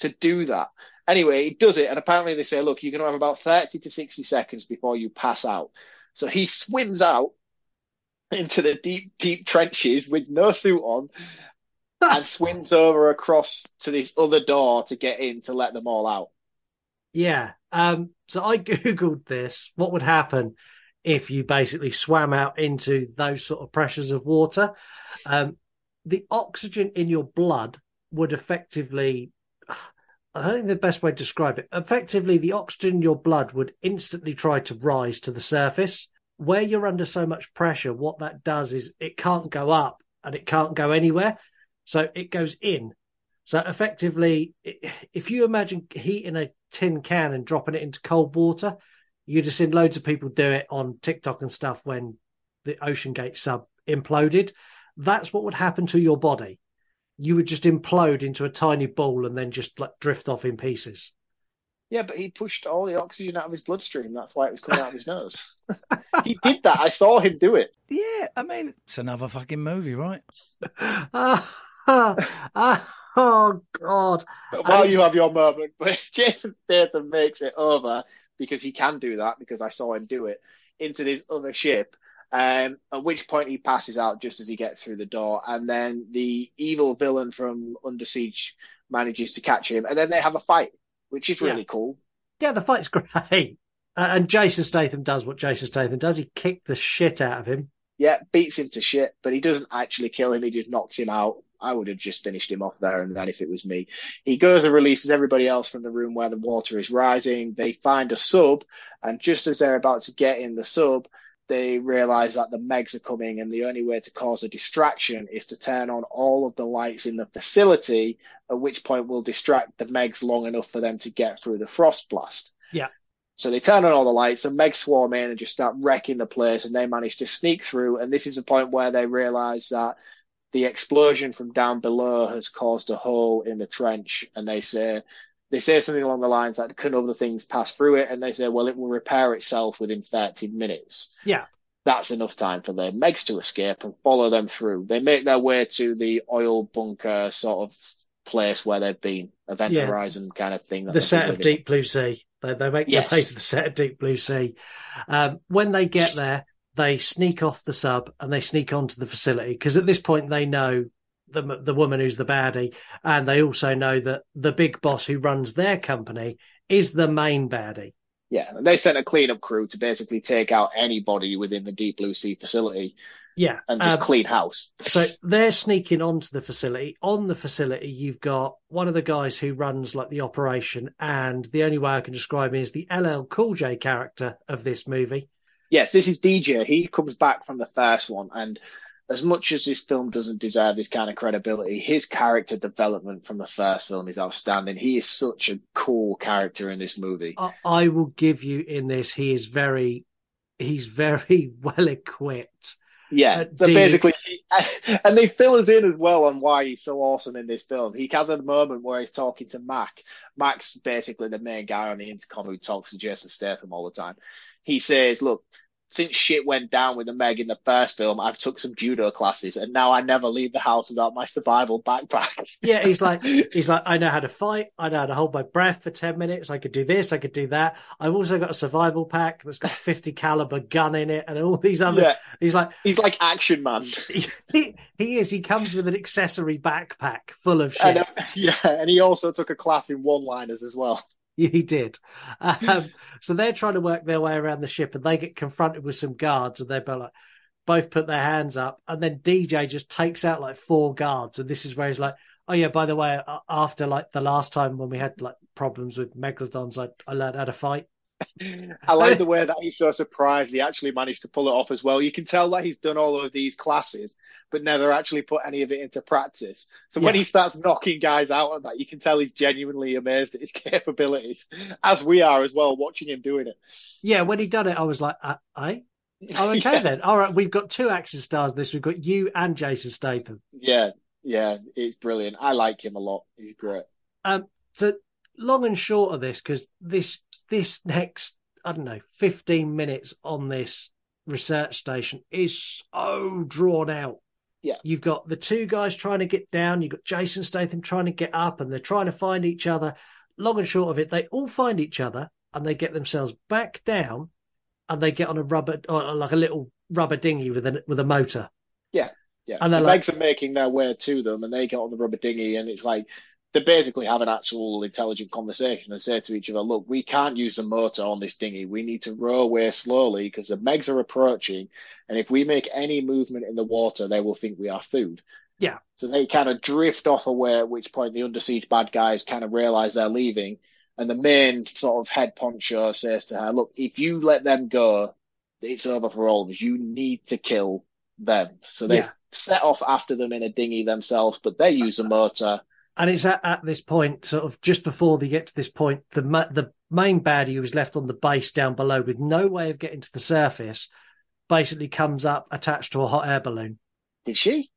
to do that. Anyway, he does it, and apparently they say, look, you're going to have about thirty to sixty seconds before you pass out. So he swims out into the deep, deep trenches with no suit on. and swims over across to this other door to get in to let them all out. Yeah. Um, so I Googled this. What would happen if you basically swam out into those sort of pressures of water? Um, the oxygen in your blood would effectively, I think the best way to describe it, effectively, the oxygen in your blood would instantly try to rise to the surface. Where you're under so much pressure, what that does is it can't go up and it can't go anywhere. So it goes in. So effectively, if you imagine heating a tin can and dropping it into cold water, you'd have seen loads of people do it on TikTok and stuff when the OceanGate sub imploded. That's what would happen to your body. You would just implode into a tiny ball and then just like drift off in pieces. Yeah, but he pushed all the oxygen out of his bloodstream. That's why it was coming out of his nose. he did that. I saw him do it. Yeah, I mean, it's another fucking movie, right? Ah, ah, ah, oh God! But while it's- you have your moment, but Jason Statham makes it over because he can do that because I saw him do it into this other ship. Um, at which point he passes out just as he gets through the door, and then the evil villain from Under Siege manages to catch him, and then they have a fight, which is really Yeah. cool. Yeah, the fight's great. Uh, and Jason Statham does what Jason Statham does. He kicked the shit out of him. Yeah, beats him to shit, but he doesn't actually kill him. He just knocks him out. I would have just finished him off there and then if it was me. He goes and releases everybody else from the room where the water is rising. They find a sub, and just as they're about to get in the sub, they realize that the Megs are coming, and the only way to cause a distraction is to turn on all of the lights in the facility, at which point we'll distract the Megs long enough for them to get through the frost blast. Yeah. So they turn on all the lights, and megs swarm in and just start wrecking the place, and they manage to sneak through. And this is the point where they realize that the explosion from down below has caused a hole in the trench, and they say they say something along the lines like, "Can other things pass through it?" And they say, "Well, it will repair itself within 30 minutes." Yeah. That's enough time for the Megs to escape and follow them through. They make their way to the oil bunker sort of place where they've been, Event Yeah. Horizon kind of thing. that the set of living Deep Blue Sea. They, they make Yes. their way to the set of Deep Blue Sea. Um, when they get there, they sneak off the sub and they sneak onto the facility because at this point they know the the woman who's the baddie, and they also know that the big boss who runs their company is the main baddie. Yeah, and they sent a cleanup crew to basically take out anybody within the Deep Blue Sea facility Yeah, and just um, clean house. So they're sneaking onto the facility. On the facility, you've got one of the guys who runs like the operation, and the only way I can describe him is the LL Cool J character of this movie. Yes, this is DJ. He comes back from the first one, and as much as this film doesn't deserve this kind of credibility, his character development from the first film is outstanding. He is such a cool character in this movie. I, I will give you in this. He is very, he's very well equipped. Yeah, so basically, and they fill us in as well on why he's so awesome in this film. He has a moment where he's talking to Mac. Mac's basically the main guy on the intercom who talks to Jason Statham all the time. He says, "Look, since shit went down with the Meg in the first film, I've took some judo classes, and now I never leave the house without my survival backpack." Yeah, he's like, he's like, I know how to fight. I know how to hold my breath for ten minutes. I could do this. I could do that. I've also got a survival pack that's got a fifty caliber gun in it, and all these other. Yeah. He's like, he's like Action Man. he, he is. He comes with an accessory backpack full of shit. And, uh, yeah, and he also took a class in one-liners as well. He did. Um, so they're trying to work their way around the ship, and they get confronted with some guards, and they're both like, both put their hands up, and then DJ just takes out like four guards, and this is where he's like, "Oh yeah, by the way, after like the last time when we had like problems with megalodons, I, I learned how to fight." I like the way that he's so surprised he actually managed to pull it off as well. You can tell that he's done all of these classes, but never actually put any of it into practice. So when he starts knocking guys out on that, you can tell he's genuinely amazed at his capabilities, as we are as well, watching him doing it. Yeah, when he done it, I was like, uh, "I." Oh, okay Yeah. then. All right, we've got two action stars. This we've got you and Jason Statham. Yeah, yeah, it's brilliant. I like him a lot. He's great. Um, so long and short of this, because this this next I don't know fifteen minutes on this research station is so drawn out. Yeah. You've got the two guys trying to get down. You've got Jason Statham trying to get up, and they're trying to find each other. Long and short of it, they all find each other, and they get themselves back down, and they get on a rubber, or like a little rubber dinghy with a with a motor. Yeah, yeah. And the like- Megs are making their way to them, and they get on the rubber dinghy, and it's like they basically have an actual intelligent conversation and say to each other, "Look, we can't use the motor on this dinghy. We need to row away slowly because the Megs are approaching, and if we make any movement in the water, they will think we are food." Yeah. So they kind of drift off away, at which point the under siege bad guys kind of realize they're leaving. And the main sort of head poncho says to her, Look, if you let them go, it's over for all of us. You need to kill them. So they Yeah. set off after them in a dinghy themselves, but they use a motor. And it's at, at this point, sort of just before they get to this point, the the main baddie who was left on the base down below with no way of getting to the surface, basically comes up attached to a hot air balloon. Did she?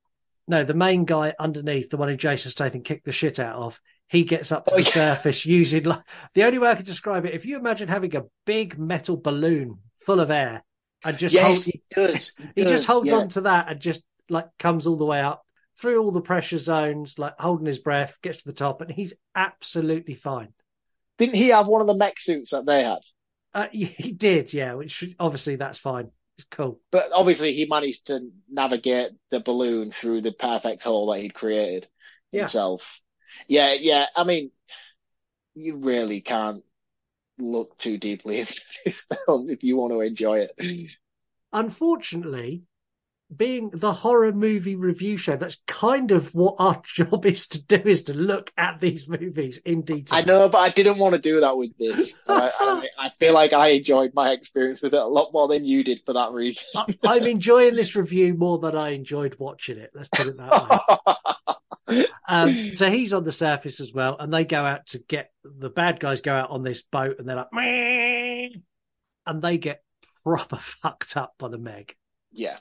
No, the main guy underneath, the one who Jason Statham kicked the shit out of, he gets up to Oh, the yeah. surface using like the only way I could describe it. If you imagine having a big metal balloon full of air and just yes, hold, he does. he does, just holds yeah. on to that and just like comes all the way up through all the pressure zones, like holding his breath, gets to the top, and he's absolutely fine. Didn't he have one of the mech suits that they had? Uh, he did, yeah. Which obviously that's fine. It's cool. But obviously, he managed to navigate the balloon through the perfect hole that he'd created Yeah. himself. Yeah, yeah. I mean, you really can't look too deeply into this film if you want to enjoy it. Unfortunately, being the horror movie review show, that's kind of what our job is to do is to look at these movies in detail. I know, but I didn't want to do that with this. I, I, I, feel like I enjoyed my experience with it a lot more than you did for that reason. I, am enjoying this review more than I enjoyed watching it. Let's put it that way. um, so he's on the surface as well, and they go out to get the bad guys go out on this boat, and they're like, Meh! and they get proper fucked up by the Meg. Yeah.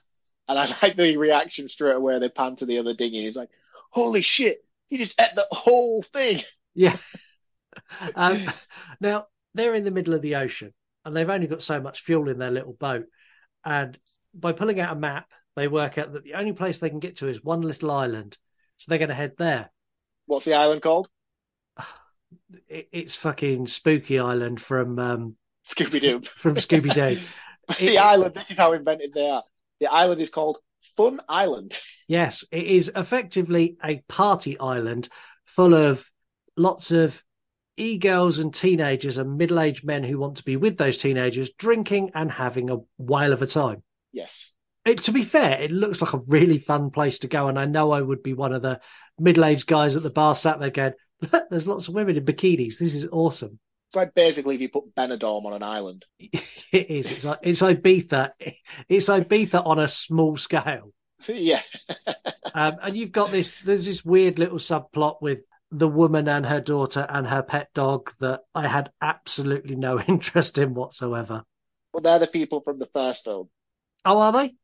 And I like the reaction straight away. They pan to the other dinghy. He's like, "Holy shit! He just ate the whole thing." Yeah. um, now they're in the middle of the ocean, and they've only got so much fuel in their little boat. And by pulling out a map, they work out that the only place they can get to is one little island. So they're going to head there. What's the island called? It's fucking Spooky Island from um, Scooby Doo. From Scooby Doo. the island. This is how invented they are. The island is called Fun Island. Yes, it is effectively a party island full of lots of e girls and teenagers and middle aged men who want to be with those teenagers, drinking and having a whale of a time. Yes. It, to be fair, it looks like a really fun place to go, and I know I would be one of the middle-aged guys at the bar sat there going, "Look, there's lots of women in bikinis. This is awesome." It's like basically if you put Benidorm on an island. It is. It's like it's Ibiza. It's Ibiza on a small scale. Yeah. um, and you've got this. There's this weird little subplot with the woman and her daughter and her pet dog that I had absolutely no interest in whatsoever. Well, they're the people from the first film. Oh, are they?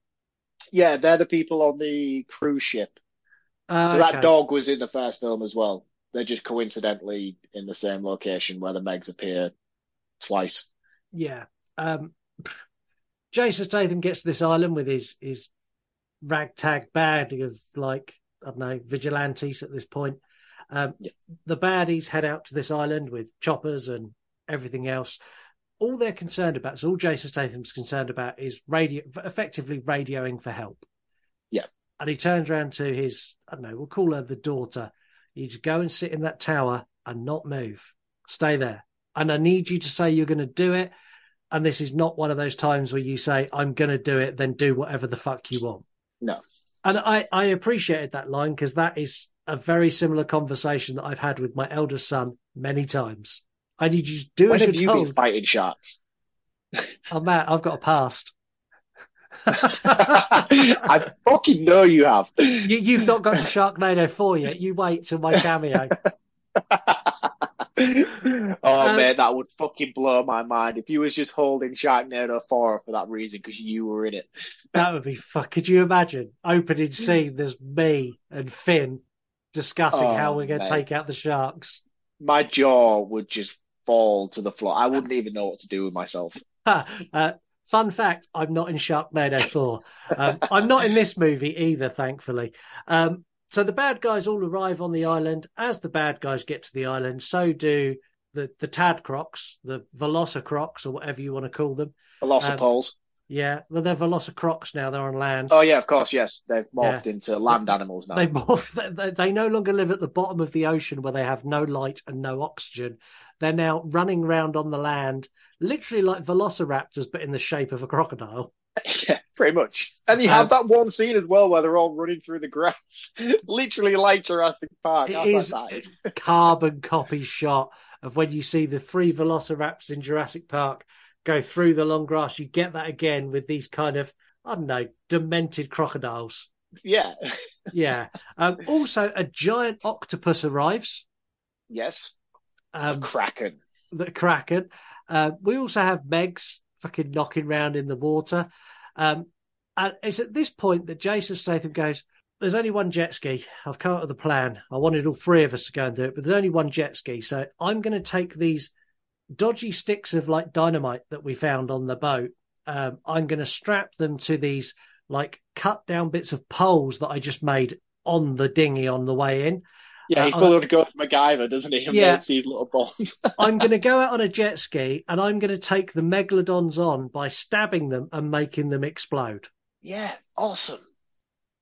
Yeah, they're the people on the cruise ship. Uh, so okay. that dog was in the first film as well. They're just coincidentally in the same location where the Megs appear twice. Yeah. Um, Jason Statham gets to this island with his his ragtag band of like I don't know vigilantes at this point. Um, yeah. The baddies head out to this island with choppers and everything else. All they're concerned about, so all Jason Statham's concerned about, is radio, effectively radioing for help. Yeah. And he turns around to his, I don't know, we'll call her the daughter. You just go and sit in that tower and not move. Stay there. And I need you to say you're going to do it. And this is not one of those times where you say, I'm going to do it, then do whatever the fuck you want. No. And I, I appreciated that line because that is a very similar conversation that I've had with my eldest son many times. I need you to do when as have you're you been fighting sharks? Oh, Matt, I've got a past. I fucking know you have. You, you've not got to Sharknado 4 yet. You wait till my cameo. oh Um, man, that would fucking blow my mind if you was just holding Sharknado 4 for that reason because you were in it. That would be fuck. Could you imagine opening scene? There's me and Fin discussing Oh, how we're going to take out the sharks. My jaw would just fall to the floor. I wouldn't even know what to do with myself. Uh, fun fact: I'm not in Sharknado 4. Um, I'm not in this movie either, thankfully. Um, so the bad guys all arrive on the island. As the bad guys get to the island, so do the the Tad Crocs, the Velocicrocs, or whatever you want to call them. Velocipoles. Yeah, well, they're Velocicrocs now. They're on land. oh yeah, of course, yes. They've morphed Yeah. into land animals now. They, morph, they, they no longer live at the bottom of the ocean where they have no light and no oxygen. They're now running around on the land, literally like velociraptors, but in the shape of a crocodile. Yeah, pretty much. And you Um, have that one scene as well where they're all running through the grass, literally like Jurassic Park. It is bad that is. a carbon copy shot of when you see the three velociraptors in Jurassic Park go through the long grass. You get that again with these kind of, I don't know, demented crocodiles. Yeah. Yeah. Um, also, a giant octopus arrives. yes. Um, Kraken. the Kraken. Uh, we also have Megs fucking knocking around in the water. Um, and it's at this point that Jason Statham goes, There's only one jet ski. I've come up with a plan. I wanted all three of us to go and do it, but there's only one jet ski. So I'm going to take these dodgy sticks of like dynamite that we found on the boat. Um, I'm going to strap them to these like cut down bits of poles that I just made on the dinghy on the way in. Yeah, he Uh, fully goes MacGyver, doesn't he? And Yeah. makes these little bombs. I'm going to go out on a jet ski and I'm going to take the megalodons on by stabbing them and making them explode. yeah, awesome.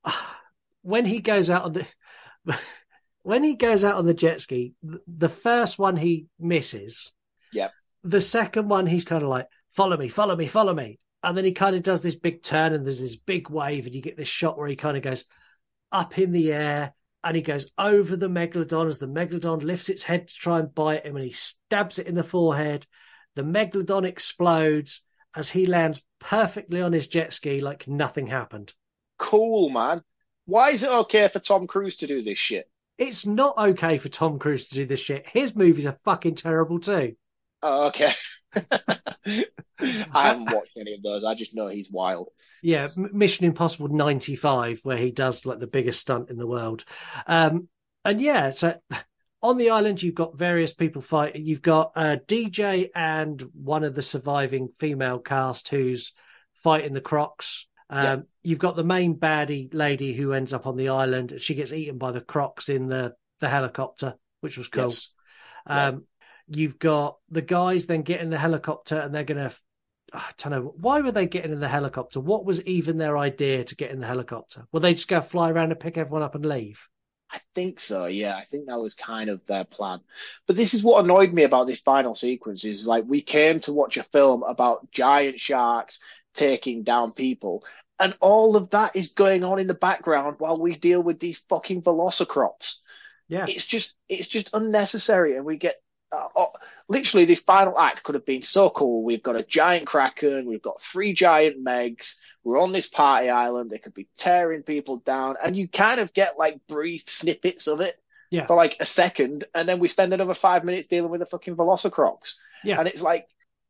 When he goes out on the when he goes out on the jet ski, the first one he misses, Yep. The second one, he's kind of like, follow me, follow me, follow me. And then he kind of does this big turn and there's this big wave and you get this shot where he kind of goes up in the air and he goes over the megalodon as the megalodon lifts its head to try and bite him and he stabs it in the forehead. The megalodon explodes as he lands perfectly on his jet ski like nothing happened. Cool, man. Why is it okay for Tom Cruise to do this shit? It's not okay for Tom Cruise to do this shit. His movies are fucking terrible too. Oh, okay. I haven't watched any of those. I just know he's wild. Yeah, Mission Impossible 95, where he does like the biggest stunt in the world. Um, and yeah, so on the island, you've got various people fighting. You've got a DJ and one of the surviving female cast who's fighting the crocs. Um, yeah. You've got the main baddie lady who ends up on the island. She gets eaten by the crocs in the, the helicopter, which was cool. Yes. Um, You've got the guys then getting the helicopter and they're going to. I don't know. Why were they getting in the helicopter? What was even their idea to get in the helicopter? Were they just go fly around and pick everyone up and leave? I think so. Yeah, I think that was kind of their plan. But this is what annoyed me about this final sequence is like we came to watch a film about giant sharks taking down people, and all of that is going on in the background while we deal with these fucking velociraptors. Yeah, it's just it's just unnecessary, and we get uh, oh, literally this final act could have been so cool. We've got a giant kraken, we've got three giant megs, we're on this party island. They could be tearing people down, and you kind of get like brief snippets of it yeah. for like a second, and then we spend another five minutes dealing with the fucking Velociraptors. Yeah, and it's like.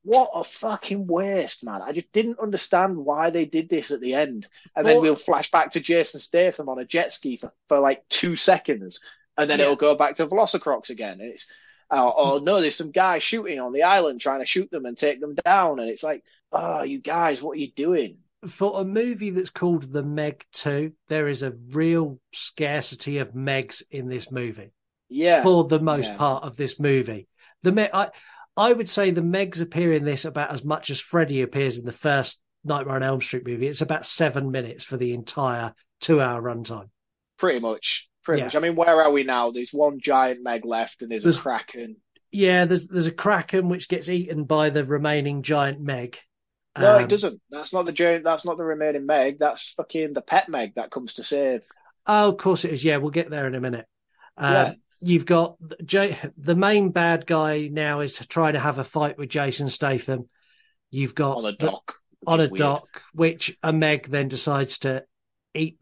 What a fucking waste, man. I just didn't understand why they did this at the end. And then we'll flash back to Jason Statham on a jet ski for, for like two seconds. And then yeah. it'll go back to Velociraptors again. And it's, oh no, there's some guy shooting on the island trying to shoot them and take them down, and it's like, oh, you guys, what are you doing? For a movie that's called The Meg Two, there is a real scarcity of Megs in this movie. Yeah, for the most yeah. part of this movie, the Meg, I, I would say the Megs appear in this about as much as Freddy appears in the first Nightmare on Elm Street movie. It's about seven minutes for the entire two-hour runtime. Pretty much. Pretty yeah. much. I mean, where are we now? There's one giant meg left, and there's, there's, a kraken. Yeah, there's there's a kraken which gets eaten by the remaining giant meg. No, um, it doesn't. That's not the giant. That's not the remaining meg. That's fucking the pet meg that comes to save. Oh, of course it is. Yeah, we'll get there in a minute. Um, yeah. You've got J- the main bad guy now is trying to have a fight with Jason Statham. You've got on a dock. The, on a weird. dock, which a Meg then decides to eat.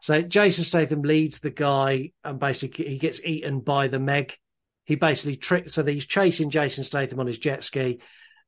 So Jason Statham leads the guy, and basically he gets eaten by the Meg. He basically tricks. So he's chasing Jason Statham on his jet ski,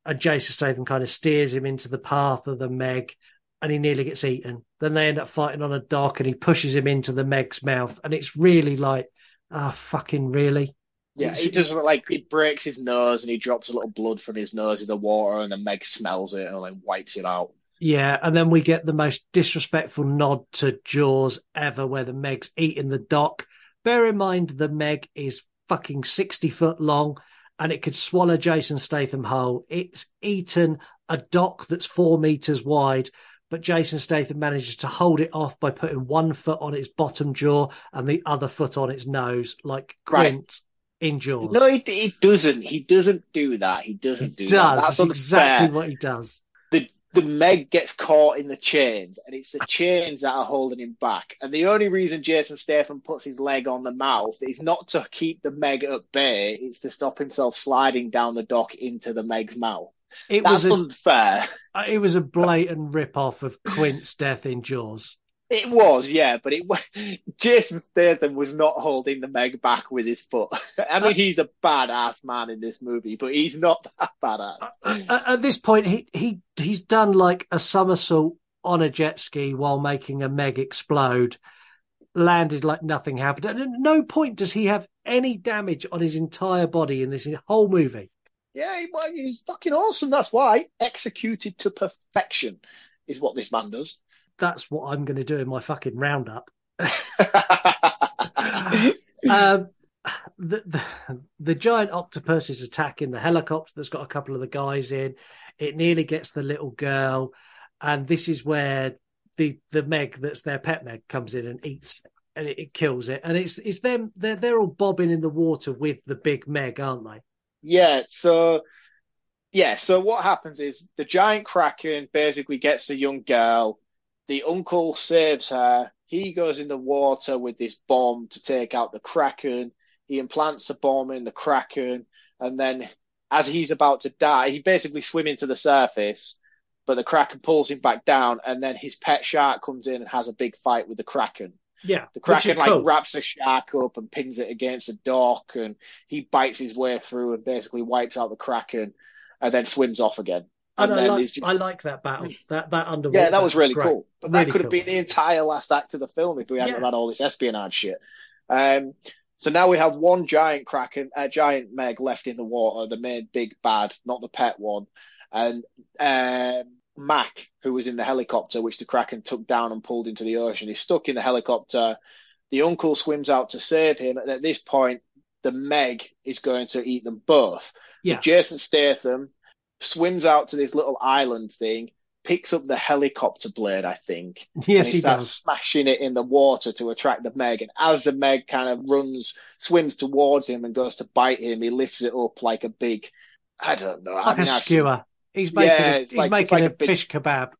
and Jason Statham kind of steers him into the path of the Meg, and he nearly gets eaten. Then they end up fighting on a dock, and he pushes him into the Meg's mouth, and it's really like, ah, oh, fucking really. Yeah, he does like he breaks his nose and he drops a little blood from his nose in the water, and the Meg smells it and like wipes it out. Yeah, and then we get the most disrespectful nod to Jaws ever, where the Meg's eating the dock. Bear in mind, the Meg is fucking 60 foot long and it could swallow Jason Statham whole. It's eaten a dock that's four meters wide, but Jason Statham manages to hold it off by putting one foot on its bottom jaw and the other foot on its nose, like Quint right. in Jaws. No, he, he, doesn't. He doesn't do that. He doesn't he do does. that. That's, That's exactly what he does the Meg gets caught in the chains, and it's the chains that are holding him back. And the only reason Jason Statham puts his leg on the mouth is not to keep the Meg at bay; it's to stop himself sliding down the dock into the Meg's mouth. It That's was a, unfair. Uh, it was a blatant rip off of Quint's death in Jaws. It was, yeah, but it was, Jason Statham was not holding the Meg back with his foot. I mean, he's a badass man in this movie, but he's not that badass. At, at this point, he he he's done like a somersault on a jet ski while making a Meg explode, landed like nothing happened, and at no point does he have any damage on his entire body in this whole movie. Yeah, he's fucking awesome. That's why executed to perfection is what this man does that's what I'm going to do in my fucking roundup. um, the, the, the giant octopus is attacking the helicopter that's got a couple of the guys in. It nearly gets the little girl, and this is where the the Meg that's their pet Meg comes in and eats and it, it kills it. And it's it's them they're they're all bobbing in the water with the big Meg, aren't they? Yeah. So Yeah, so what happens is the giant kraken basically gets a young girl. The uncle saves her. He goes in the water with this bomb to take out the kraken. He implants the bomb in the kraken, and then as he's about to die, he basically swims to the surface, but the kraken pulls him back down, and then his pet shark comes in and has a big fight with the kraken. Yeah, The kraken like cool. wraps the shark up and pins it against a dock, and he bites his way through and basically wipes out the kraken, and then swims off again. And I like, just- I like that battle. That that underwater. yeah, that was really great. cool. But Really that could have cool. been the entire last act of the film if we hadn't Yeah. had all this espionage shit. Um, so now we have one giant kraken, a giant Meg left in the water, the main big bad, not the pet one, and um, Mac, who was in the helicopter, which the kraken took down and pulled into the ocean. He's stuck in the helicopter. The uncle swims out to save him, and at this point, the Meg is going to eat them both. So Yeah. Jason Statham swims out to this little island thing, picks up the helicopter blade, I think. Yes, and he starts does. smashing it in the water to attract the Meg. And as the Meg kind of runs, swims towards him and goes to bite him, he lifts it up like a big, I don't know. I mean, a skewer. He's making Yeah, a, he's like- making like a, big- fish kebab.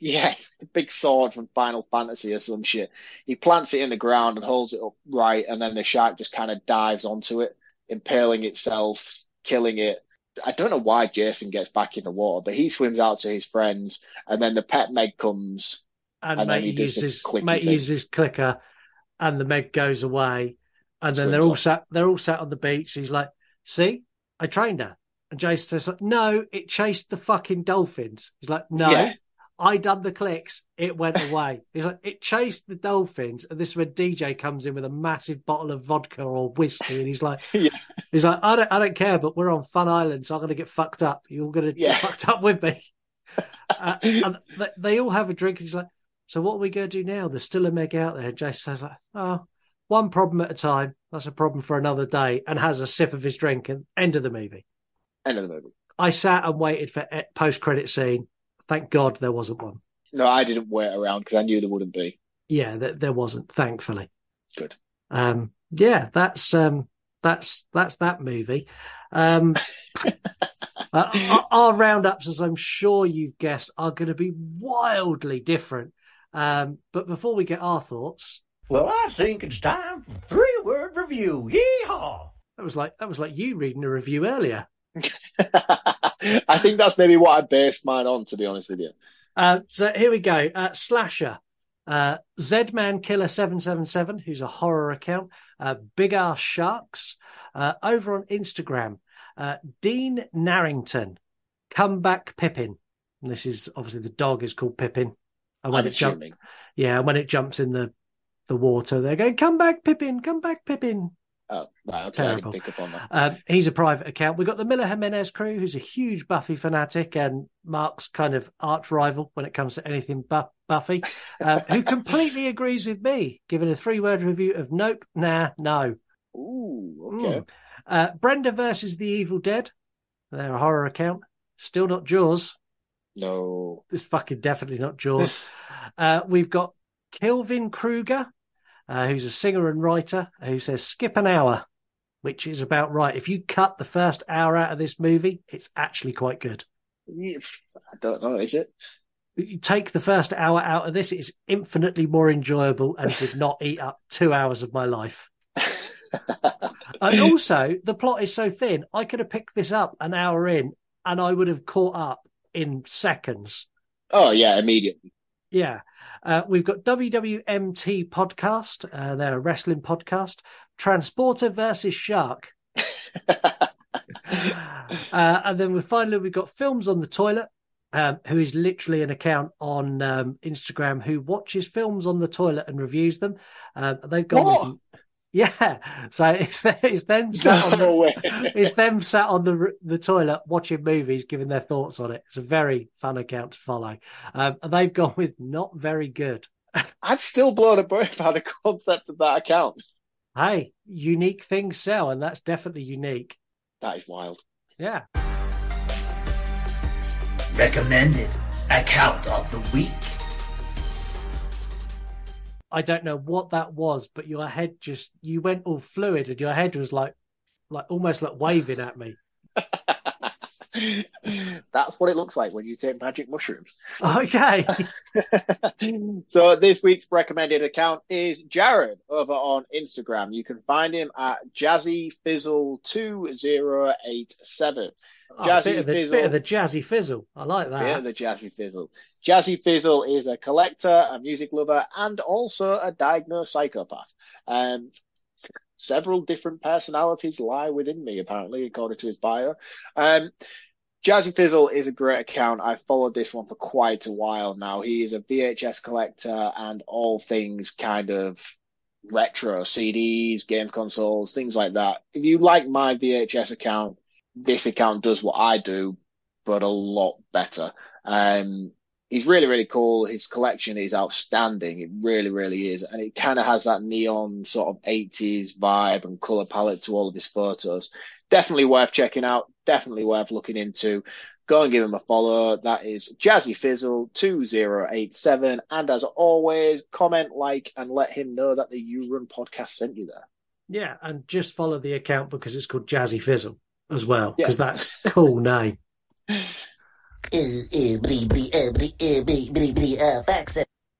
Yes, the big sword from Final Fantasy or some shit. He plants it in the ground and holds it up right, and then the shark just kind of dives onto it, impaling itself, killing it. I don't know why Jason gets back in the water, but he swims out to his friends, and then the pet Meg comes, and, And then he uses thing. uses clicker, and the Meg goes away, and then Swims they're all off. sat they're all sat on the beach. He's like, "See, I trained her," and Jason says, "No, it chased the fucking dolphins." He's like, "No." Yeah. I done the clicks. It went away. He's like, it chased the dolphins, and this is when DJ comes in with a massive bottle of vodka or whiskey, and he's like, Yeah. he's like, I don't, I don't care, but we're on Fun Island, so I'm going to get fucked up. You're going to Yeah. get fucked up with me. uh, and they, they all have a drink, and he's like, so what are we going to do now? There's still a Meg out there. And Jason says, like, oh, one problem at a time. That's a problem for another day, and has a sip of his drink. And end of the movie. End of the movie. I sat and waited for post credit scene. Thank God there wasn't one. No, I didn't wait around because I knew there wouldn't be. Yeah, there, there wasn't. Thankfully. Good. Um, yeah, that's um, that's that's that movie. Um, uh, our, our roundups, as I'm sure you've guessed, are going to be wildly different. Um, but before we get our thoughts, Well, I think it's time for three word review. Yeehaw! that was like that was like you reading a review earlier. I think that's maybe what I based mine on, to be honest with you. Uh, so here we go. Uh, Slasher. Uh, Zman Killer 777, who's a horror account. Uh, Big Ass Sharks. Uh, over on Instagram. Uh, Dean Narrington. Comeback Pippin. And this is obviously the dog is called Pippin. And when I'm it jumps, yeah, when it jumps in the, the water, they're going, come back, Pippin, come back, Pippin. Oh, right, okay, I Terrible. didn't pick up on that. Um, he's a private account. We've got the Miller Jimenez crew, who's a huge Buffy fanatic and Mark's kind of arch rival when it comes to anything bu- Buffy, uh, who completely agrees with me, giving a three word review of Nope, Nah, No. Ooh, okay. Mm. Uh, Brenda versus the Evil Dead. They're a horror account. Still not Jaws. No. It's fucking definitely not Jaws. uh, we've got Kelvin Kruger, uh, who's a singer and writer, who says skip an hour, which is about right. If you cut the first hour out of this movie, it's actually quite good. I don't know, is it? You take the first hour out of this, it's infinitely more enjoyable and did not eat up two hours of my life. and also, the plot is so thin, I could have picked this up an hour in and I would have caught up in seconds. Oh, yeah, immediately. Yeah. Uh, we've got WWMT podcast. Uh, they're a wrestling podcast. Transporter versus Shark. uh, and then we finally we've got films on the toilet. Um, who is literally an account on um, Instagram who watches films on the toilet and reviews them? Um, they've gone What? with yeah. So it's it's them sat on No way. the, it's them sat on the the toilet watching movies, giving their thoughts on it. It's a very fun account to follow. Um, and they've gone with not very good. I'm still blown away by the concept of that account. Hey, unique things sell, and that's definitely unique. That is wild. Yeah. Recommended account of the week. I don't know what that was, but your head just you went all fluid, and your head was like, like almost like waving at me. That's what it looks like when you take magic mushrooms. Okay. so this week's recommended account is Jared over on Instagram. You can find him at jazzyfizzle2087. Oh, Jazzy bit, of the, Fizzle. bit of the jazzy fizzle. I like that. Yeah, the Jazzy Fizzle. Jazzy Fizzle is a collector, a music lover, and also a diagnosed psychopath. Um, several different personalities lie within me, apparently, according to his bio. Um, Jazzy Fizzle is a great account. I've followed this one for quite a while now. He is a VHS collector and all things kind of retro CDs, game consoles, things like that. If you like my VHS account, this account does what I do, but a lot better. Um, he's really, really cool. His collection is outstanding. It really, really is. And it kind of has that neon sort of 80s vibe and color palette to all of his photos. Definitely worth checking out. Definitely worth looking into. Go and give him a follow. That is Jazzy Fizzle 2087. And as always, comment, like, and let him know that the You Run podcast sent you there. Yeah, and just follow the account because it's called Jazzy Fizzle as well, Yeah. because that's a cool name.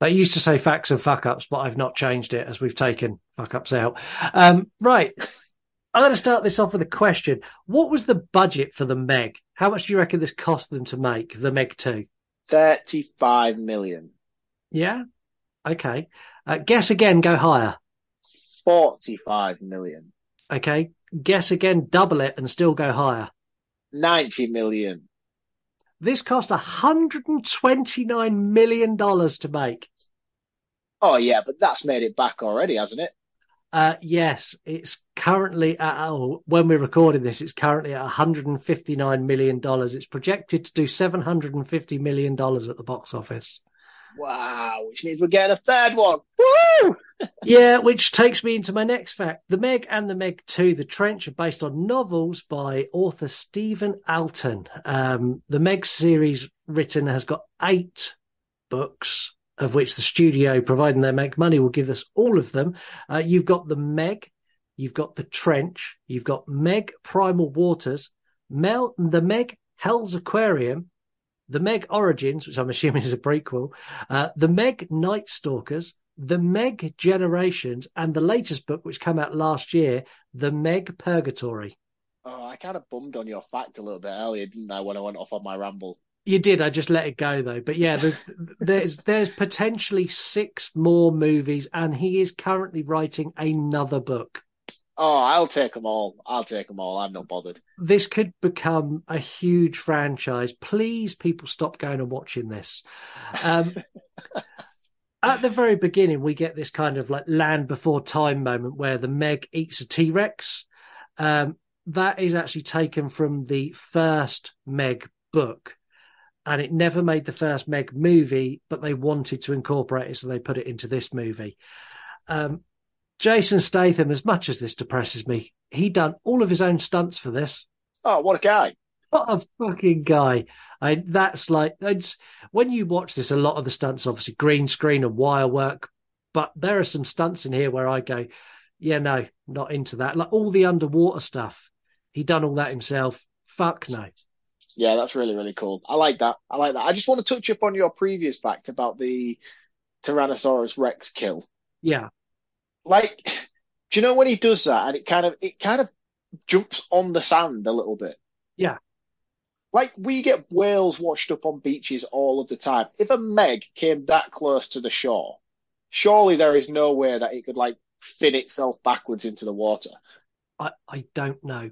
They used to say facts and fuck ups, but I've not changed it as we've taken fuck ups out. Um, right. I'm going to start this off with a question. What was the budget for the Meg? How much do you reckon this cost them to make the Meg 2? 35 million. Yeah. Okay. Uh, guess again, go higher. 45 million. Okay. Guess again, double it and still go higher. 90 million. This cost $129 million to make. Oh, yeah, but that's made it back already, hasn't it? Uh, yes, it's currently at, oh, when we're recording this, it's currently at $159 million. It's projected to do $750 million at the box office. Wow, which means we're getting a third one. Woo! yeah, which takes me into my next fact. The Meg and the Meg 2, The Trench, are based on novels by author Stephen Alten. Um, the Meg series written has got eight books, of which the studio, providing they make money, will give us all of them. Uh, you've got the Meg, you've got the Trench, you've got Meg Primal Waters, Mel, the Meg Hell's Aquarium, the Meg Origins, which I'm assuming is a prequel, uh, the Meg Night Stalkers, the Meg Generations, and the latest book, which came out last year, the Meg Purgatory. Oh, I kind of bummed on your fact a little bit earlier, didn't I, when I went off on my ramble? You did. I just let it go though. But yeah, there's there's, there's potentially six more movies, and he is currently writing another book. Oh, I'll take them all. I'll take them all. I'm not bothered. This could become a huge franchise. Please, people, stop going and watching this. Um, at the very beginning, we get this kind of like land before time moment where the Meg eats a T Rex. Um, that is actually taken from the first Meg book. And it never made the first Meg movie, but they wanted to incorporate it, so they put it into this movie. Um, Jason Statham, as much as this depresses me, he done all of his own stunts for this. Oh, what a guy! What a fucking guy! I, that's like it's when you watch this. A lot of the stunts, obviously, green screen and wire work, but there are some stunts in here where I go, yeah, no, not into that. Like all the underwater stuff, he done all that himself. Fuck no. Yeah, that's really, really cool. I like that. I like that. I just want to touch up on your previous fact about the Tyrannosaurus Rex kill. Yeah. Like, do you know when he does that and it kind of it kind of jumps on the sand a little bit? Yeah. Like we get whales washed up on beaches all of the time. If a Meg came that close to the shore, surely there is no way that it could like fin itself backwards into the water. I, I don't know.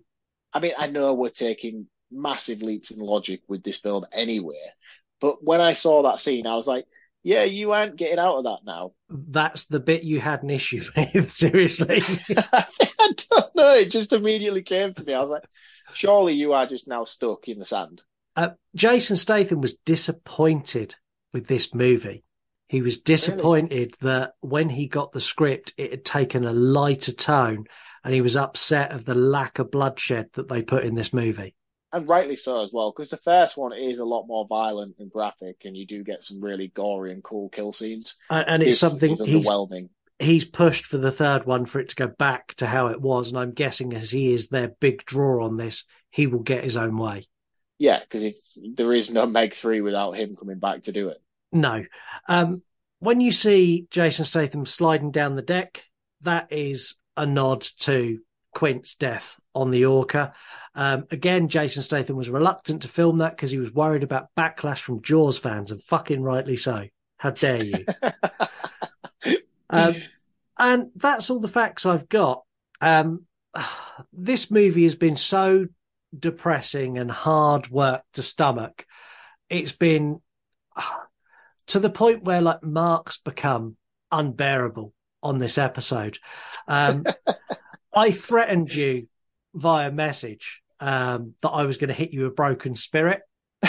I mean, I know we're taking massive leaps in logic with this film anyway, but when I saw that scene, I was like, yeah, you aren't getting out of that now. That's the bit you had an issue with, seriously. I don't know. It just immediately came to me. I was like, surely you are just now stuck in the sand. Uh, Jason Statham was disappointed with this movie. He was disappointed really? that when he got the script, it had taken a lighter tone, and he was upset of the lack of bloodshed that they put in this movie. And rightly so as well, because the first one is a lot more violent and graphic, and you do get some really gory and cool kill scenes. And, and it's, it's something it's underwhelming. He's, he's pushed for the third one for it to go back to how it was, and I'm guessing as he is their big draw on this, he will get his own way. Yeah, because if there is no Meg three without him coming back to do it. No. Um, when you see Jason Statham sliding down the deck, that is a nod to Quint's death on the Orca. Um, again, Jason Statham was reluctant to film that because he was worried about backlash from Jaws fans, and fucking rightly so. How dare you? um, and that's all the facts I've got. Um, this movie has been so depressing and hard work to stomach. It's been to the point where like Mark's become unbearable on this episode. Um, I threatened you via message um, that I was going to hit you a broken spirit.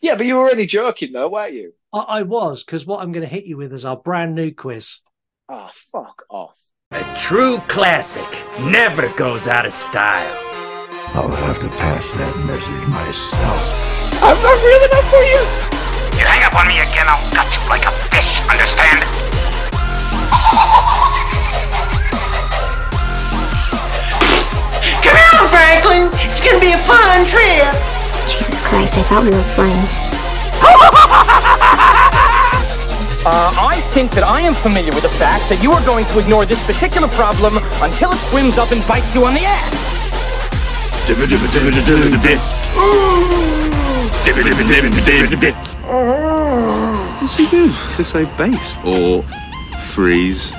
yeah, but you were only joking though, weren't you? I, I was because what I'm going to hit you with is our brand new quiz. Oh, fuck off. A true classic never goes out of style. I'll have to pass that message myself. I'm not real enough for you. You hang up on me again, I'll cut you like a fish, understand? Franklin. It's gonna be a fun trip. Jesus Christ, I thought we were friends. Uh, I think that I am familiar with the fact that you are going to ignore this particular problem until it swims up and bites you on the ass. What's he do? To say base or freeze?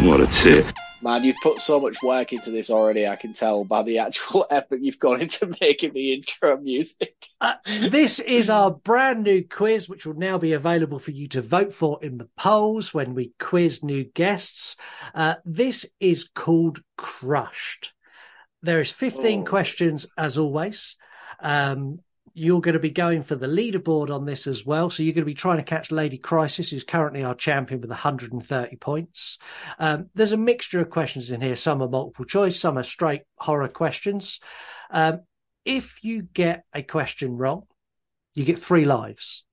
What a tip. Man, you've put so much work into this already. I can tell by the actual effort you've gone into making the intro music. Uh, this is our brand new quiz, which will now be available for you to vote for in the polls when we quiz new guests. Uh, this is called Crushed. There is 15 Oh. questions as always. Um, you're going to be going for the leaderboard on this as well. So you're going to be trying to catch Lady Crisis, who's currently our champion with 130 points. Um, there's a mixture of questions in here. Some are multiple choice, some are straight horror questions. Um, if you get a question wrong, you get three lives.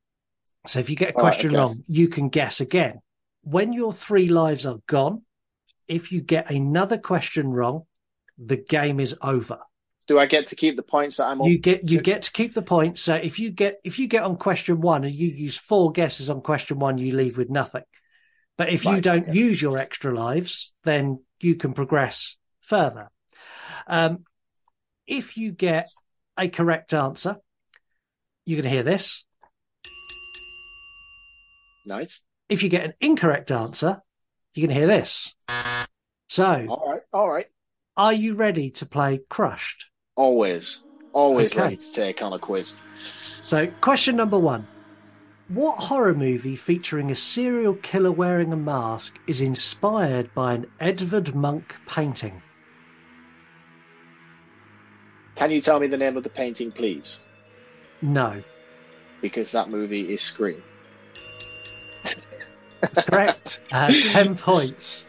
So if you get a All right, question okay. wrong, you can guess again. When your three lives are gone, if you get another question wrong, the game is over. Do I get to keep the points that I'm on? You get you get to keep the points. So if you get if you get on question one and you use four guesses on question one, you leave with nothing. But if you don't okay. use your extra lives, then you can progress further. Um, if you get a correct answer, you're going to hear this. Nice. If you get an incorrect answer, you're going to hear this. So, All right. All right. are you ready to play Crushed? Always. Always Okay. ready to take on a quiz. So, question number one. What horror movie featuring a serial killer wearing a mask is inspired by an Edvard Munch painting? Can you tell me the name of the painting, please? No. Because that movie is Scream. That's correct. uh, 10 points.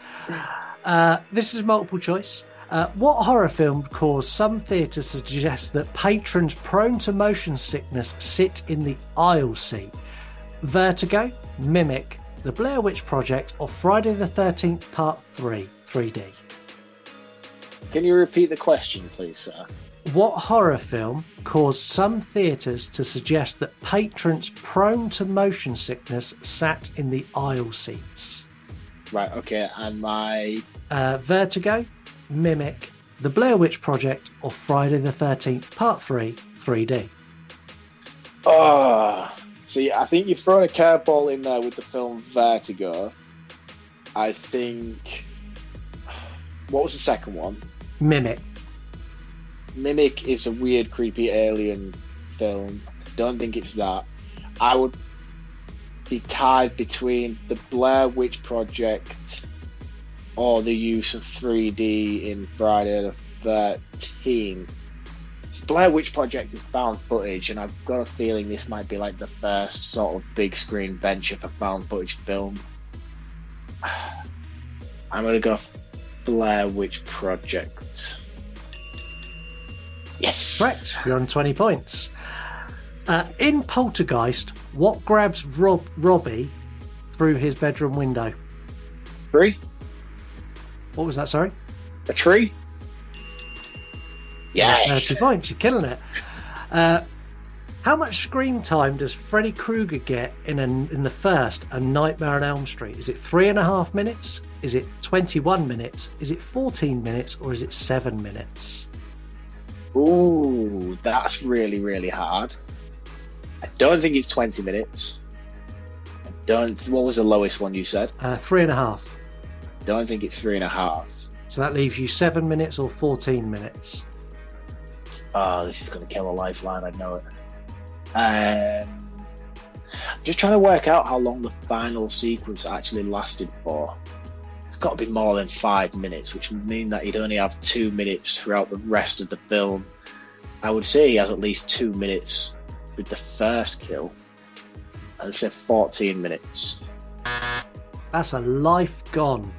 Uh, this is multiple choice. Uh, what horror film caused some theatres to suggest that patrons prone to motion sickness sit in the aisle seat? Vertigo, Mimic, The Blair Witch Project, or Friday the 13th Part 3, 3D? Can you repeat the question, please, sir? What horror film caused some theatres to suggest that patrons prone to motion sickness sat in the aisle seats? Right. Okay. And my Uh, Vertigo, Mimic, The Blair Witch Project, or Friday the 13th Part 3, 3D? Oh, ah, see, I think you've thrown a curveball in there with the film Vertigo. I think. What was the second one? Mimic. Mimic is a weird, creepy alien film. Don't think it's that. I would be tied between the Blair Witch Project or the use of 3D in Friday the 13th. Blair Witch Project is found footage, and I've got a feeling this might be like the first sort of big screen venture for found footage film. I'm gonna go Blair Witch Project. Yes. Correct. You're on 20 points. Uh, in Poltergeist, what grabs Rob Robbie through his bedroom window? Tree? What was that, sorry? A tree? Yes. 30 points. You're killing it. Uh, How much screen time does Freddy Krueger get in an, in the first A Nightmare on Elm Street? Is it three and a half minutes? Is it 21 minutes? Is it 14 minutes? Or is it seven minutes? Ooh, that's really, really hard. I don't think it's 20 minutes. I don't. What was the lowest one you said? Uh, three and a half. Don't think it's three and a half. So that leaves you seven minutes or 14 minutes. Oh, this is going to kill a lifeline. I know it. Um, I'm just trying to work out how long the final sequence actually lasted for. It's got to be more than five minutes, which would mean that he'd only have two minutes throughout the rest of the film. I would say he has at least two minutes with the first kill. I'd say 14 minutes. That's a life gone.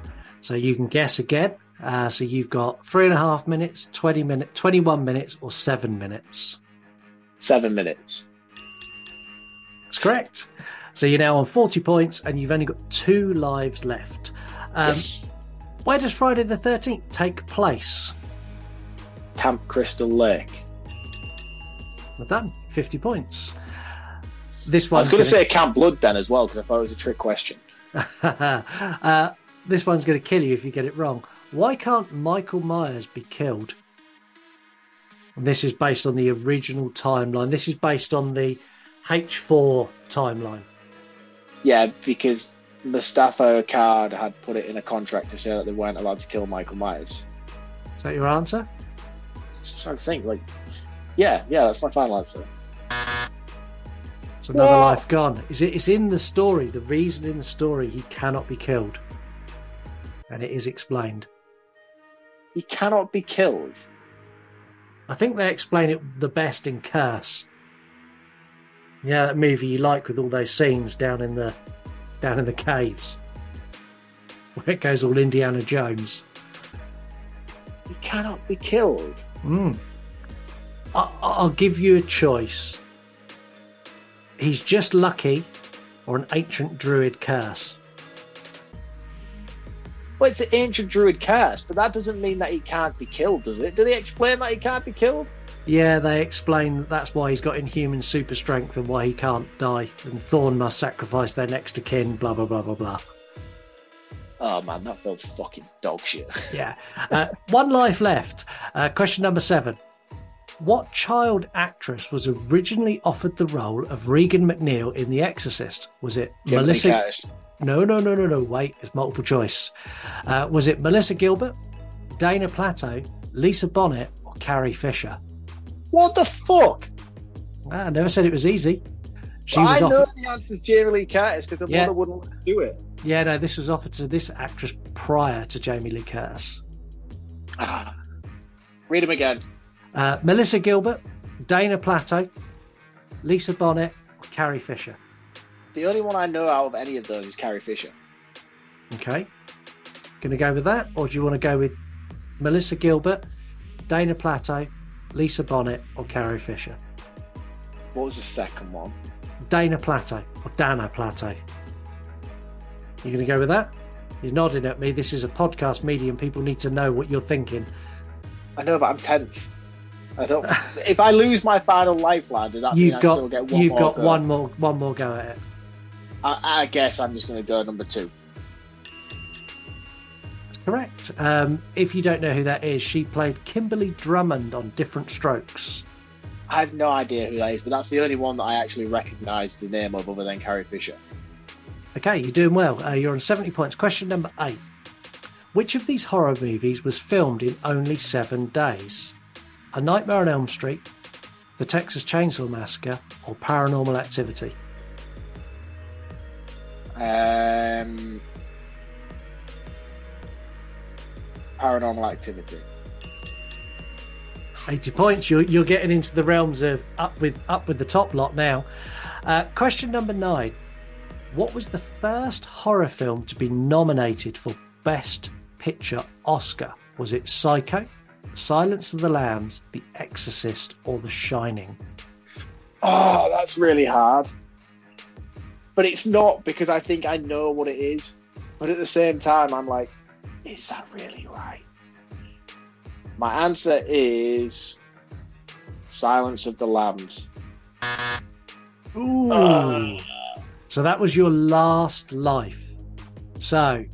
So you can guess again. Uh, so you've got three and a half minutes, 20 minutes, 21 minutes, or seven minutes. Seven minutes. That's correct. So you're now on 40 points and you've only got two lives left. Um, Yes. Where does Friday the 13th take place? Camp Crystal Lake. Well done. 50 points. This I was going to gonna- say Camp Blood then as well because I thought it was a trick question. uh, this one's going to kill you if you get it wrong. Why can't Michael Myers be killed? And this is based on the original timeline. This is based on the H4 timeline. Yeah, because Moustapha Akkad had put it in a contract to say that they weren't allowed to kill Michael Myers. Is that your answer? Just trying to think, like, yeah, yeah, that's my final answer. It's another life gone. Is it? It's in the story. The reason in the story he cannot be killed, and it is explained. He cannot be killed. I think they explain it the best in Curse. Yeah, that movie you like with all those scenes down in the down in the caves, where it goes all Indiana Jones. He cannot be killed. Mm. I, I'll give you a choice. He's just lucky, or an ancient druid curse. Well, it's the ancient druid curse, but that doesn't mean that he can't be killed, does it? Do they explain that he can't be killed? Yeah, they explain that that's why he's got inhuman super strength and why he can't die. And Thorn must sacrifice their next of kin. Blah blah blah blah blah. Oh man, that film's fucking dog shit. Yeah. Uh, one life left. Uh, question number seven. What child actress was originally offered the role of Regan McNeil in The Exorcist? Was it Melissa? No, no, no, no, no. Wait, it's multiple choice. Uh, was it Melissa Gilbert, Dana Plato, Lisa Bonet, or Carrie Fisher? What the fuck? Ah, I never said it was easy. She I was know offered. the answer's Jamie Lee Curtis because her Yeah. mother wouldn't do it. Yeah, no, this was offered to this actress prior to Jamie Lee Curtis. Ah. Read him again. Uh, Melissa Gilbert, Dana Plato, Lisa Bonet, or Carrie Fisher. The only one I know out of any of those is Carrie Fisher. Okay. Going to go with that, or do you want to go with Melissa Gilbert, Dana Plato, Lisa Bonnet, or Carrie Fisher? What was the second one? Dana Plato or Dana Plato. You going to go with that? You're nodding at me. This is a podcast medium. People need to know what you're thinking. I know, but I'm tenth. I don't. if I lose my final lifeline, does that mean You've I got still get one you've more got go? one more one more go at it. I, I guess I'm just going to go number two. Correct. Um, if you don't know who that is, she played Kimberly Drummond on Diff'rent Strokes. I have no idea who that is, but that's the only one that I actually recognise the name of, other than Carrie Fisher. Okay, you're doing well. Uh, you're on 70 points. Question number eight. Which of these horror movies was filmed in only seven days? A Nightmare on Elm Street, The Texas Chainsaw Massacre, or Paranormal Activity? Um, paranormal Activity. 80 points. You're, you're getting into the realms of up with up with the top lot now. Uh, question number nine. What was the first horror film to be nominated for Best Picture Oscar? Was it Psycho, Silence of the Lambs, The Exorcist, or The Shining? Oh, that's really hard. But it's not because I think I know what it is. But at the same time, I'm like, is that really right? My answer is Silence of the Lambs. Ooh. Uh. so that was your last life. So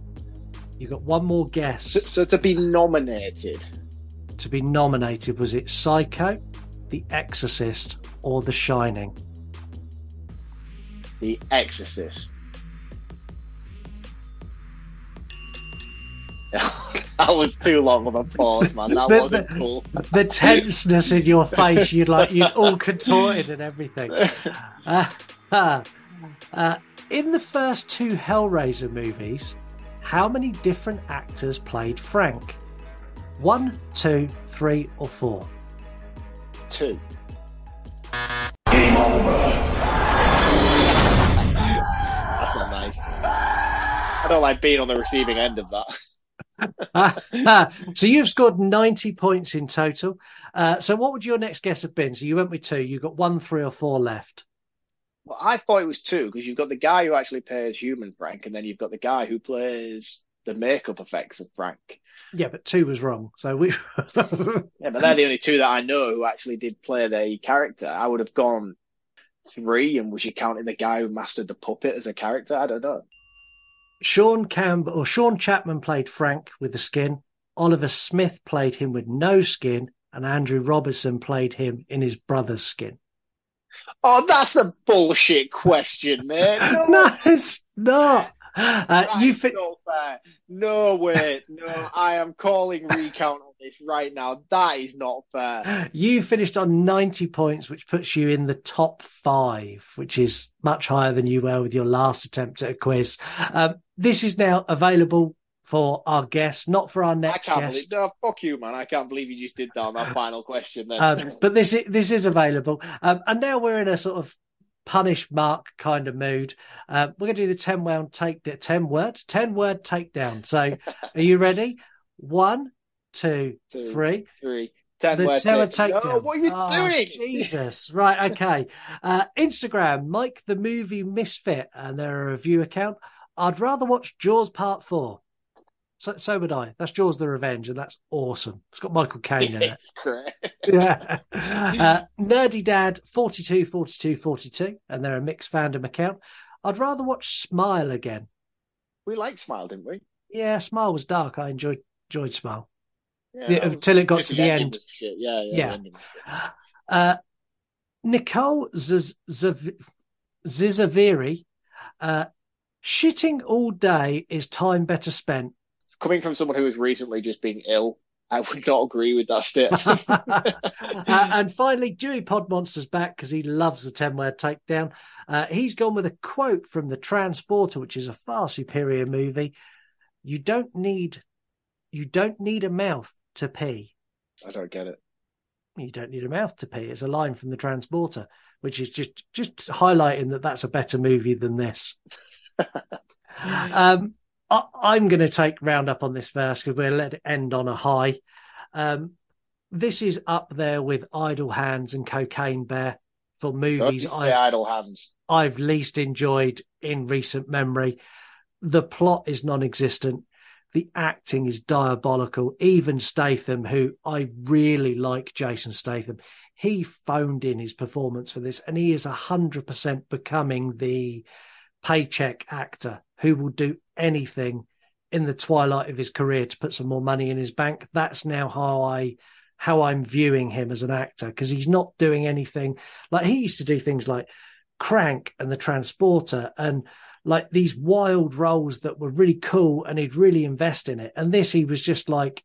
you got one more guess. So, so to be nominated. To be nominated, was it Psycho, The Exorcist, or The Shining? The Exorcist. that was too long of a pause, man. That The- wasn't the- cool. The tenseness in your face, you'd like you all contorted and everything. Uh, uh, uh, in the first two Hellraiser movies, how many different actors played Frank? One, two, three, or four? Two. Game over. That's not nice. I don't like being on the receiving end of that. So you've scored 90 points in total. Uh, so what would your next guess have been? So you went with two. You've got one, three, or four left. Well, I thought it was two because you've got the guy who actually plays human Frank, and then you've got the guy who plays the makeup effects of Frank. Yeah, but two was wrong. So we. Yeah, but they're the only two that I know who actually did play the character. I would have gone three, and was you counting the guy who mastered the puppet as a character? I don't know. Sean Campbell or Sean Chapman played Frank with the skin. Oliver Smith played him with no skin, and Andrew Robertson played him in his brother's skin. Oh, that's a bullshit question, man. No, No, it's not. Uh, you fi- not fair. No way. No, I am calling recount on this right now. That is not fair. you finished on 90 points, which puts you in the top five, which is much higher than you were with your last attempt at a quiz. Um, this is now available for our guests, not for our I next can't guest. believe. No, fuck you, man. I can't believe you just did that on that final question. Then. Um, but this is, this is available. Um, and now we're in a sort of punish mark kind of mood. Uh, we're going to do the 10 word take, 10 word, 10 word takedown. So are you ready? One, two, Two, three. Three. Ten The word Terror take. No, Takedown. what are you Oh, doing? Jesus. Right. Okay. Uh, Instagram, Mike the Movie Misfit, and they're a review account. I'd rather watch Jaws Part 4. So, so would I. That's Jaws the Revenge, and that's awesome. It's got Michael Caine in it. Great. yeah. Uh, Nerdy Dad 42 42 42, and they're a mixed fandom account. I'd rather watch Smile again. We liked Smile, didn't we? Yeah, Smile was dark. I enjoyed enjoyed Smile. Yeah, The- until it got to the end. Yeah, yeah. Yeah. the ending was shit. Uh, Nicole Z- Z- Zizaviri, uh, shitting all day is time better spent. Coming from someone who has recently just been ill, I would not agree with that statement. Uh, and finally, Dewey Podmonster's back because he loves the 10 word takedown. Uh, he's gone with a quote from The Transporter, which is a far superior movie. You don't need, you don't need a mouth to pee. I don't get it. You don't need a mouth to pee. It's a line from The Transporter, which is just, just highlighting that that's a better movie than this. um, I, I'm going to take round up on this verse because we'll let it end on a high. Um, this is up there with Idle Hands and Cocaine Bear for movies I, Idle Hands. I've least enjoyed in recent memory. The plot is non existent. The acting is diabolical. Even Statham, who I really like Jason Statham, he phoned in his performance for this and he is 100% becoming the paycheck actor who will do anything in the twilight of his career to put some more money in his bank. That's now how I how I'm viewing him as an actor because he's not doing anything like he used to do things like Crank and the Transporter and like these wild roles that were really cool and he'd really invest in it. And this he was just like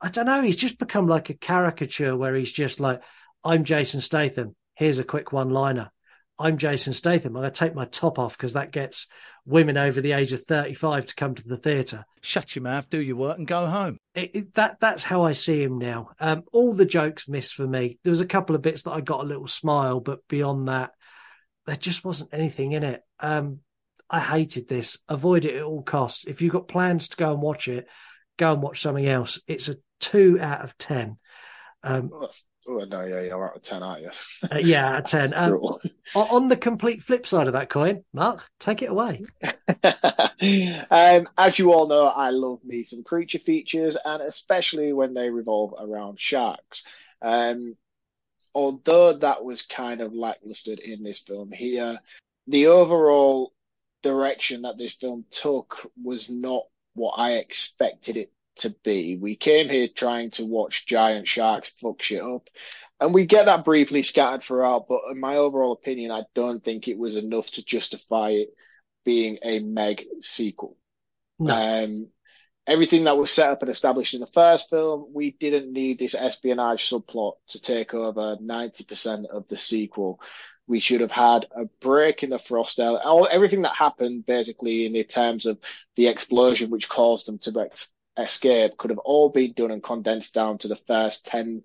I don't know, he's just become like a caricature where he's just like I'm Jason Statham. Here's a quick one liner. I'm Jason Statham. I'm going to take my top off because that gets women over the age of 35 to come to the theatre. Shut your mouth, do your work, and go home. It, it, that that's how I see him now. Um, all the jokes missed for me. There was a couple of bits that I got a little smile, but beyond that, there just wasn't anything in it. Um, I hated this. Avoid it at all costs. If you've got plans to go and watch it, go and watch something else. It's a two out of ten. Um, Oh, no, yeah, you're out of 10, aren't you? uh, yeah, out of ten. Um, Brutal. On the complete flip side of that coin, Mark, take it away. um, as you all know, I love me some creature features, and especially when they revolve around sharks. Um, although that was kind of lackluster in this film here, the overall direction that this film took was not what I expected it to be. We came here trying to watch giant sharks fuck shit up. And we get that briefly scattered throughout, but in my overall opinion, I don't think it was enough to justify it being a Meg sequel. No. Um, everything that was set up and established in the first film, we didn't need this espionage subplot to take over 90% of the sequel. We should have had a break in the frost All, everything that happened basically in the terms of the explosion which caused them to ex- escape could have all been done and condensed down to the first 10,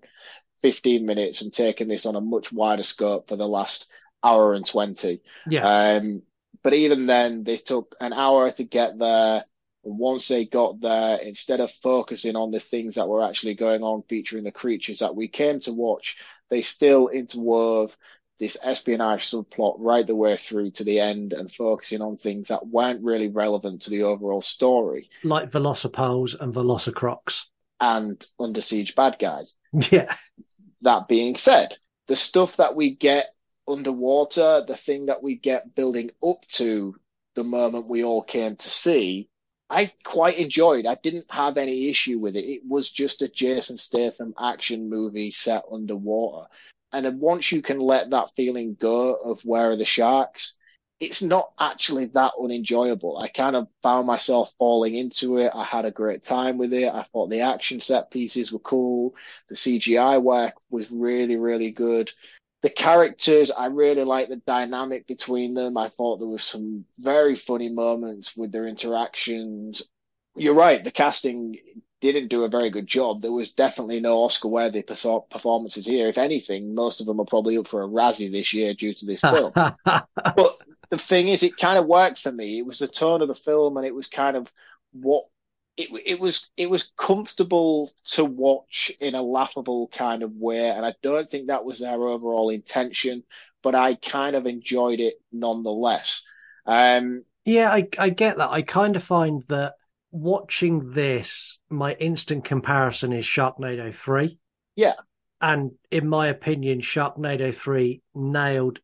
15 minutes and taken this on a much wider scope for the last hour and 20. Yeah. Um, but even then, they took an hour to get there. And once they got there, instead of focusing on the things that were actually going on featuring the creatures that we came to watch, they still interwove this espionage subplot right the way through to the end and focusing on things that weren't really relevant to the overall story. Like Velocipoles and Velocicrocs. And Under Siege bad guys. Yeah. That being said, the stuff that we get underwater, the thing that we get building up to the moment we all came to see, I quite enjoyed. I didn't have any issue with it. It was just a Jason Statham action movie set underwater. And then once you can let that feeling go of where are the sharks, it's not actually that unenjoyable. I kind of found myself falling into it. I had a great time with it. I thought the action set pieces were cool. The CGI work was really, really good the characters, I really liked the dynamic between them. I thought there was some very funny moments with their interactions. You're right, the casting didn't do a very good job. There was definitely no Oscar worthy performances here. If anything, most of them are probably up for a Razzie this year due to this film. but the thing is, it kind of worked for me. It was the tone of the film and it was kind of what it, it was it was comfortable to watch in a laughable kind of way, and I don't think that was their overall intention, but I kind of enjoyed it nonetheless. Um, yeah, I, I get that. I kind of find that watching this, my instant comparison is Sharknado three. Yeah, and in my opinion, Sharknado three nailed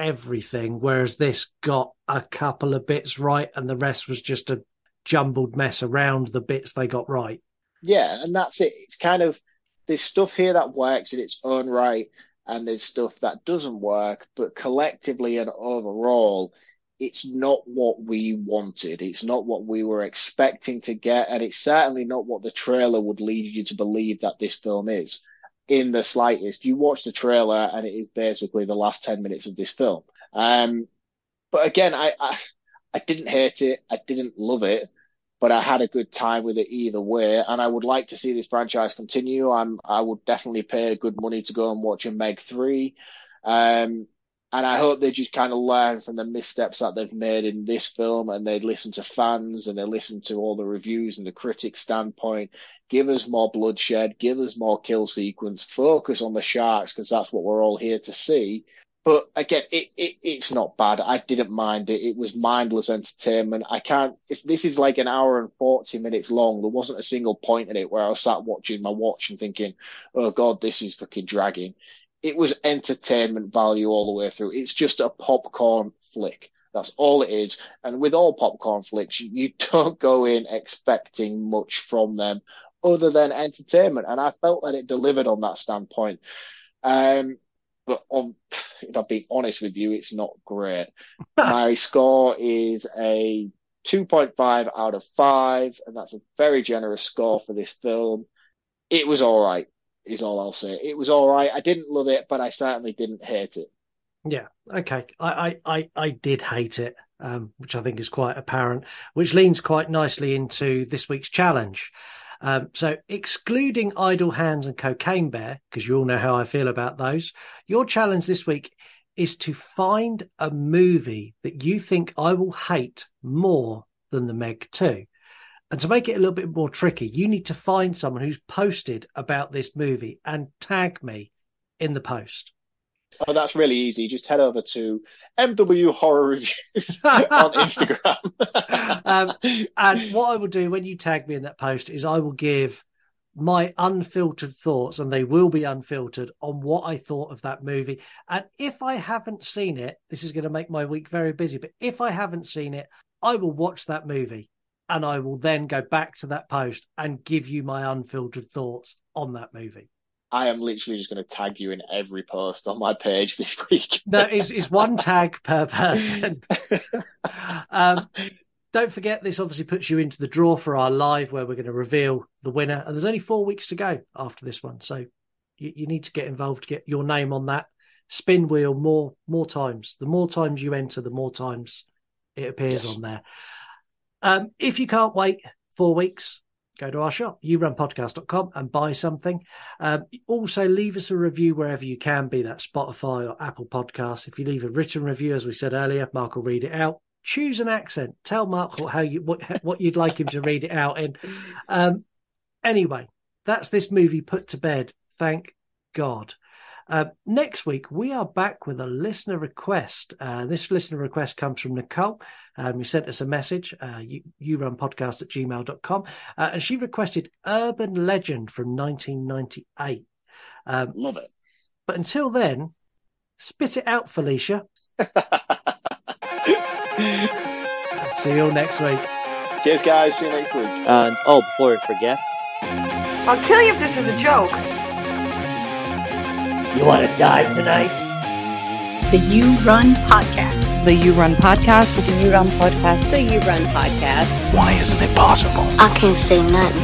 everything, whereas this got a couple of bits right, and the rest was just a jumbled mess around the bits they got right. Yeah, and that's it. It's kind of there's stuff here that works in its own right, and there's stuff that doesn't work, but collectively and overall, it's not what we wanted. It's not what we were expecting to get, and it's certainly not what the trailer would lead you to believe that this film is in the slightest. You watch the trailer, and it is basically the last 10 minutes of this film. Um, but again, I, I I didn't hate it. I didn't love it, but I had a good time with it either way. And I would like to see this franchise continue. I'm, I would definitely pay good money to go and watch a Meg 3. Um, and I hope they just kind of learn from the missteps that they've made in this film and they listen to fans and they listen to all the reviews and the critics' standpoint. Give us more bloodshed, give us more kill sequence, focus on the sharks because that's what we're all here to see. But again, it, it, it's not bad. I didn't mind it. It was mindless entertainment. I can't, if this is like an hour and 40 minutes long, there wasn't a single point in it where I was sat watching my watch and thinking, oh God, this is fucking dragging. It was entertainment value all the way through. It's just a popcorn flick. That's all it is. And with all popcorn flicks, you, don't go in expecting much from them other than entertainment. And I felt that it delivered on that standpoint. Um, but on, if I'm being honest with you, it's not great. My score is a 2.5 out of 5, and that's a very generous score for this film. It was all right, is all I'll say. It was all right. I didn't love it, but I certainly didn't hate it. Yeah, okay. I, I, I, did hate it, um, which I think is quite apparent, which leans quite nicely into this week's challenge. Um, so, excluding Idle Hands and Cocaine Bear, because you all know how I feel about those, your challenge this week is to find a movie that you think I will hate more than The Meg 2. And to make it a little bit more tricky, you need to find someone who's posted about this movie and tag me in the post. Oh, that's really easy. Just head over to MW Horror Reviews on Instagram. um, and what I will do when you tag me in that post is I will give my unfiltered thoughts, and they will be unfiltered, on what I thought of that movie. And if I haven't seen it, this is going to make my week very busy, but if I haven't seen it, I will watch that movie and I will then go back to that post and give you my unfiltered thoughts on that movie. I am literally just going to tag you in every post on my page this week. no, it's, it's one tag per person. um, don't forget, this obviously puts you into the draw for our live where we're going to reveal the winner. And there's only four weeks to go after this one. So you, you need to get involved to get your name on that spin wheel more more times. The more times you enter, the more times it appears yes. on there. Um, if you can't wait four weeks, go to our shop, yourunpodcast.com and buy something. Um, also, leave us a review wherever you can, be that Spotify or Apple Podcasts. If you leave a written review, as we said earlier, Marc will read it out. Choose an accent. Tell Marc how you what, what you'd like him to read it out in. Um, anyway, that's this movie put to bed. Thank God. Uh, next week, we are back with a listener request. Uh, this listener request comes from Nicole, um, who sent us a message, uh, you, you run podcast at gmail.com, uh, and she requested Urban Legend from 1998. Um, Love it. But until then, spit it out, Felicia. See you all next week. Cheers, guys. See you next week. And, oh, before I forget, I'll kill you if this is a joke. You want to die tonight? The You Run Podcast. The You Run Podcast. The You Run Podcast. The You Run Podcast. Why isn't it possible? I can't say nothing.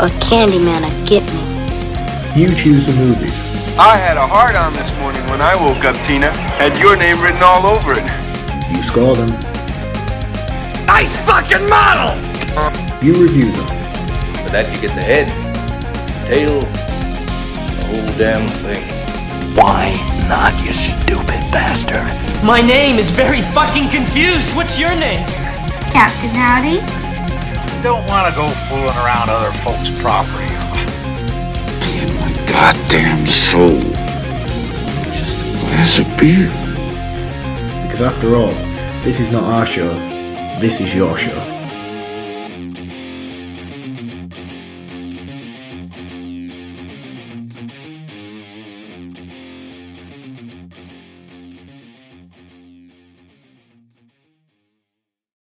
A Candyman will get me. You choose the movies. I had a heart on this morning when I woke up, Tina. Had your name written all over it. You score them. Nice fucking model! You review them. For that, you get the head, the tail, whole damn thing. Why not, you stupid bastard? My name is very fucking confused. What's your name? Captain Howdy. Don't want to go fooling around other folks' property. In my goddamn soul. Just a glass of beer. Because after all, this is not our show, this is your show.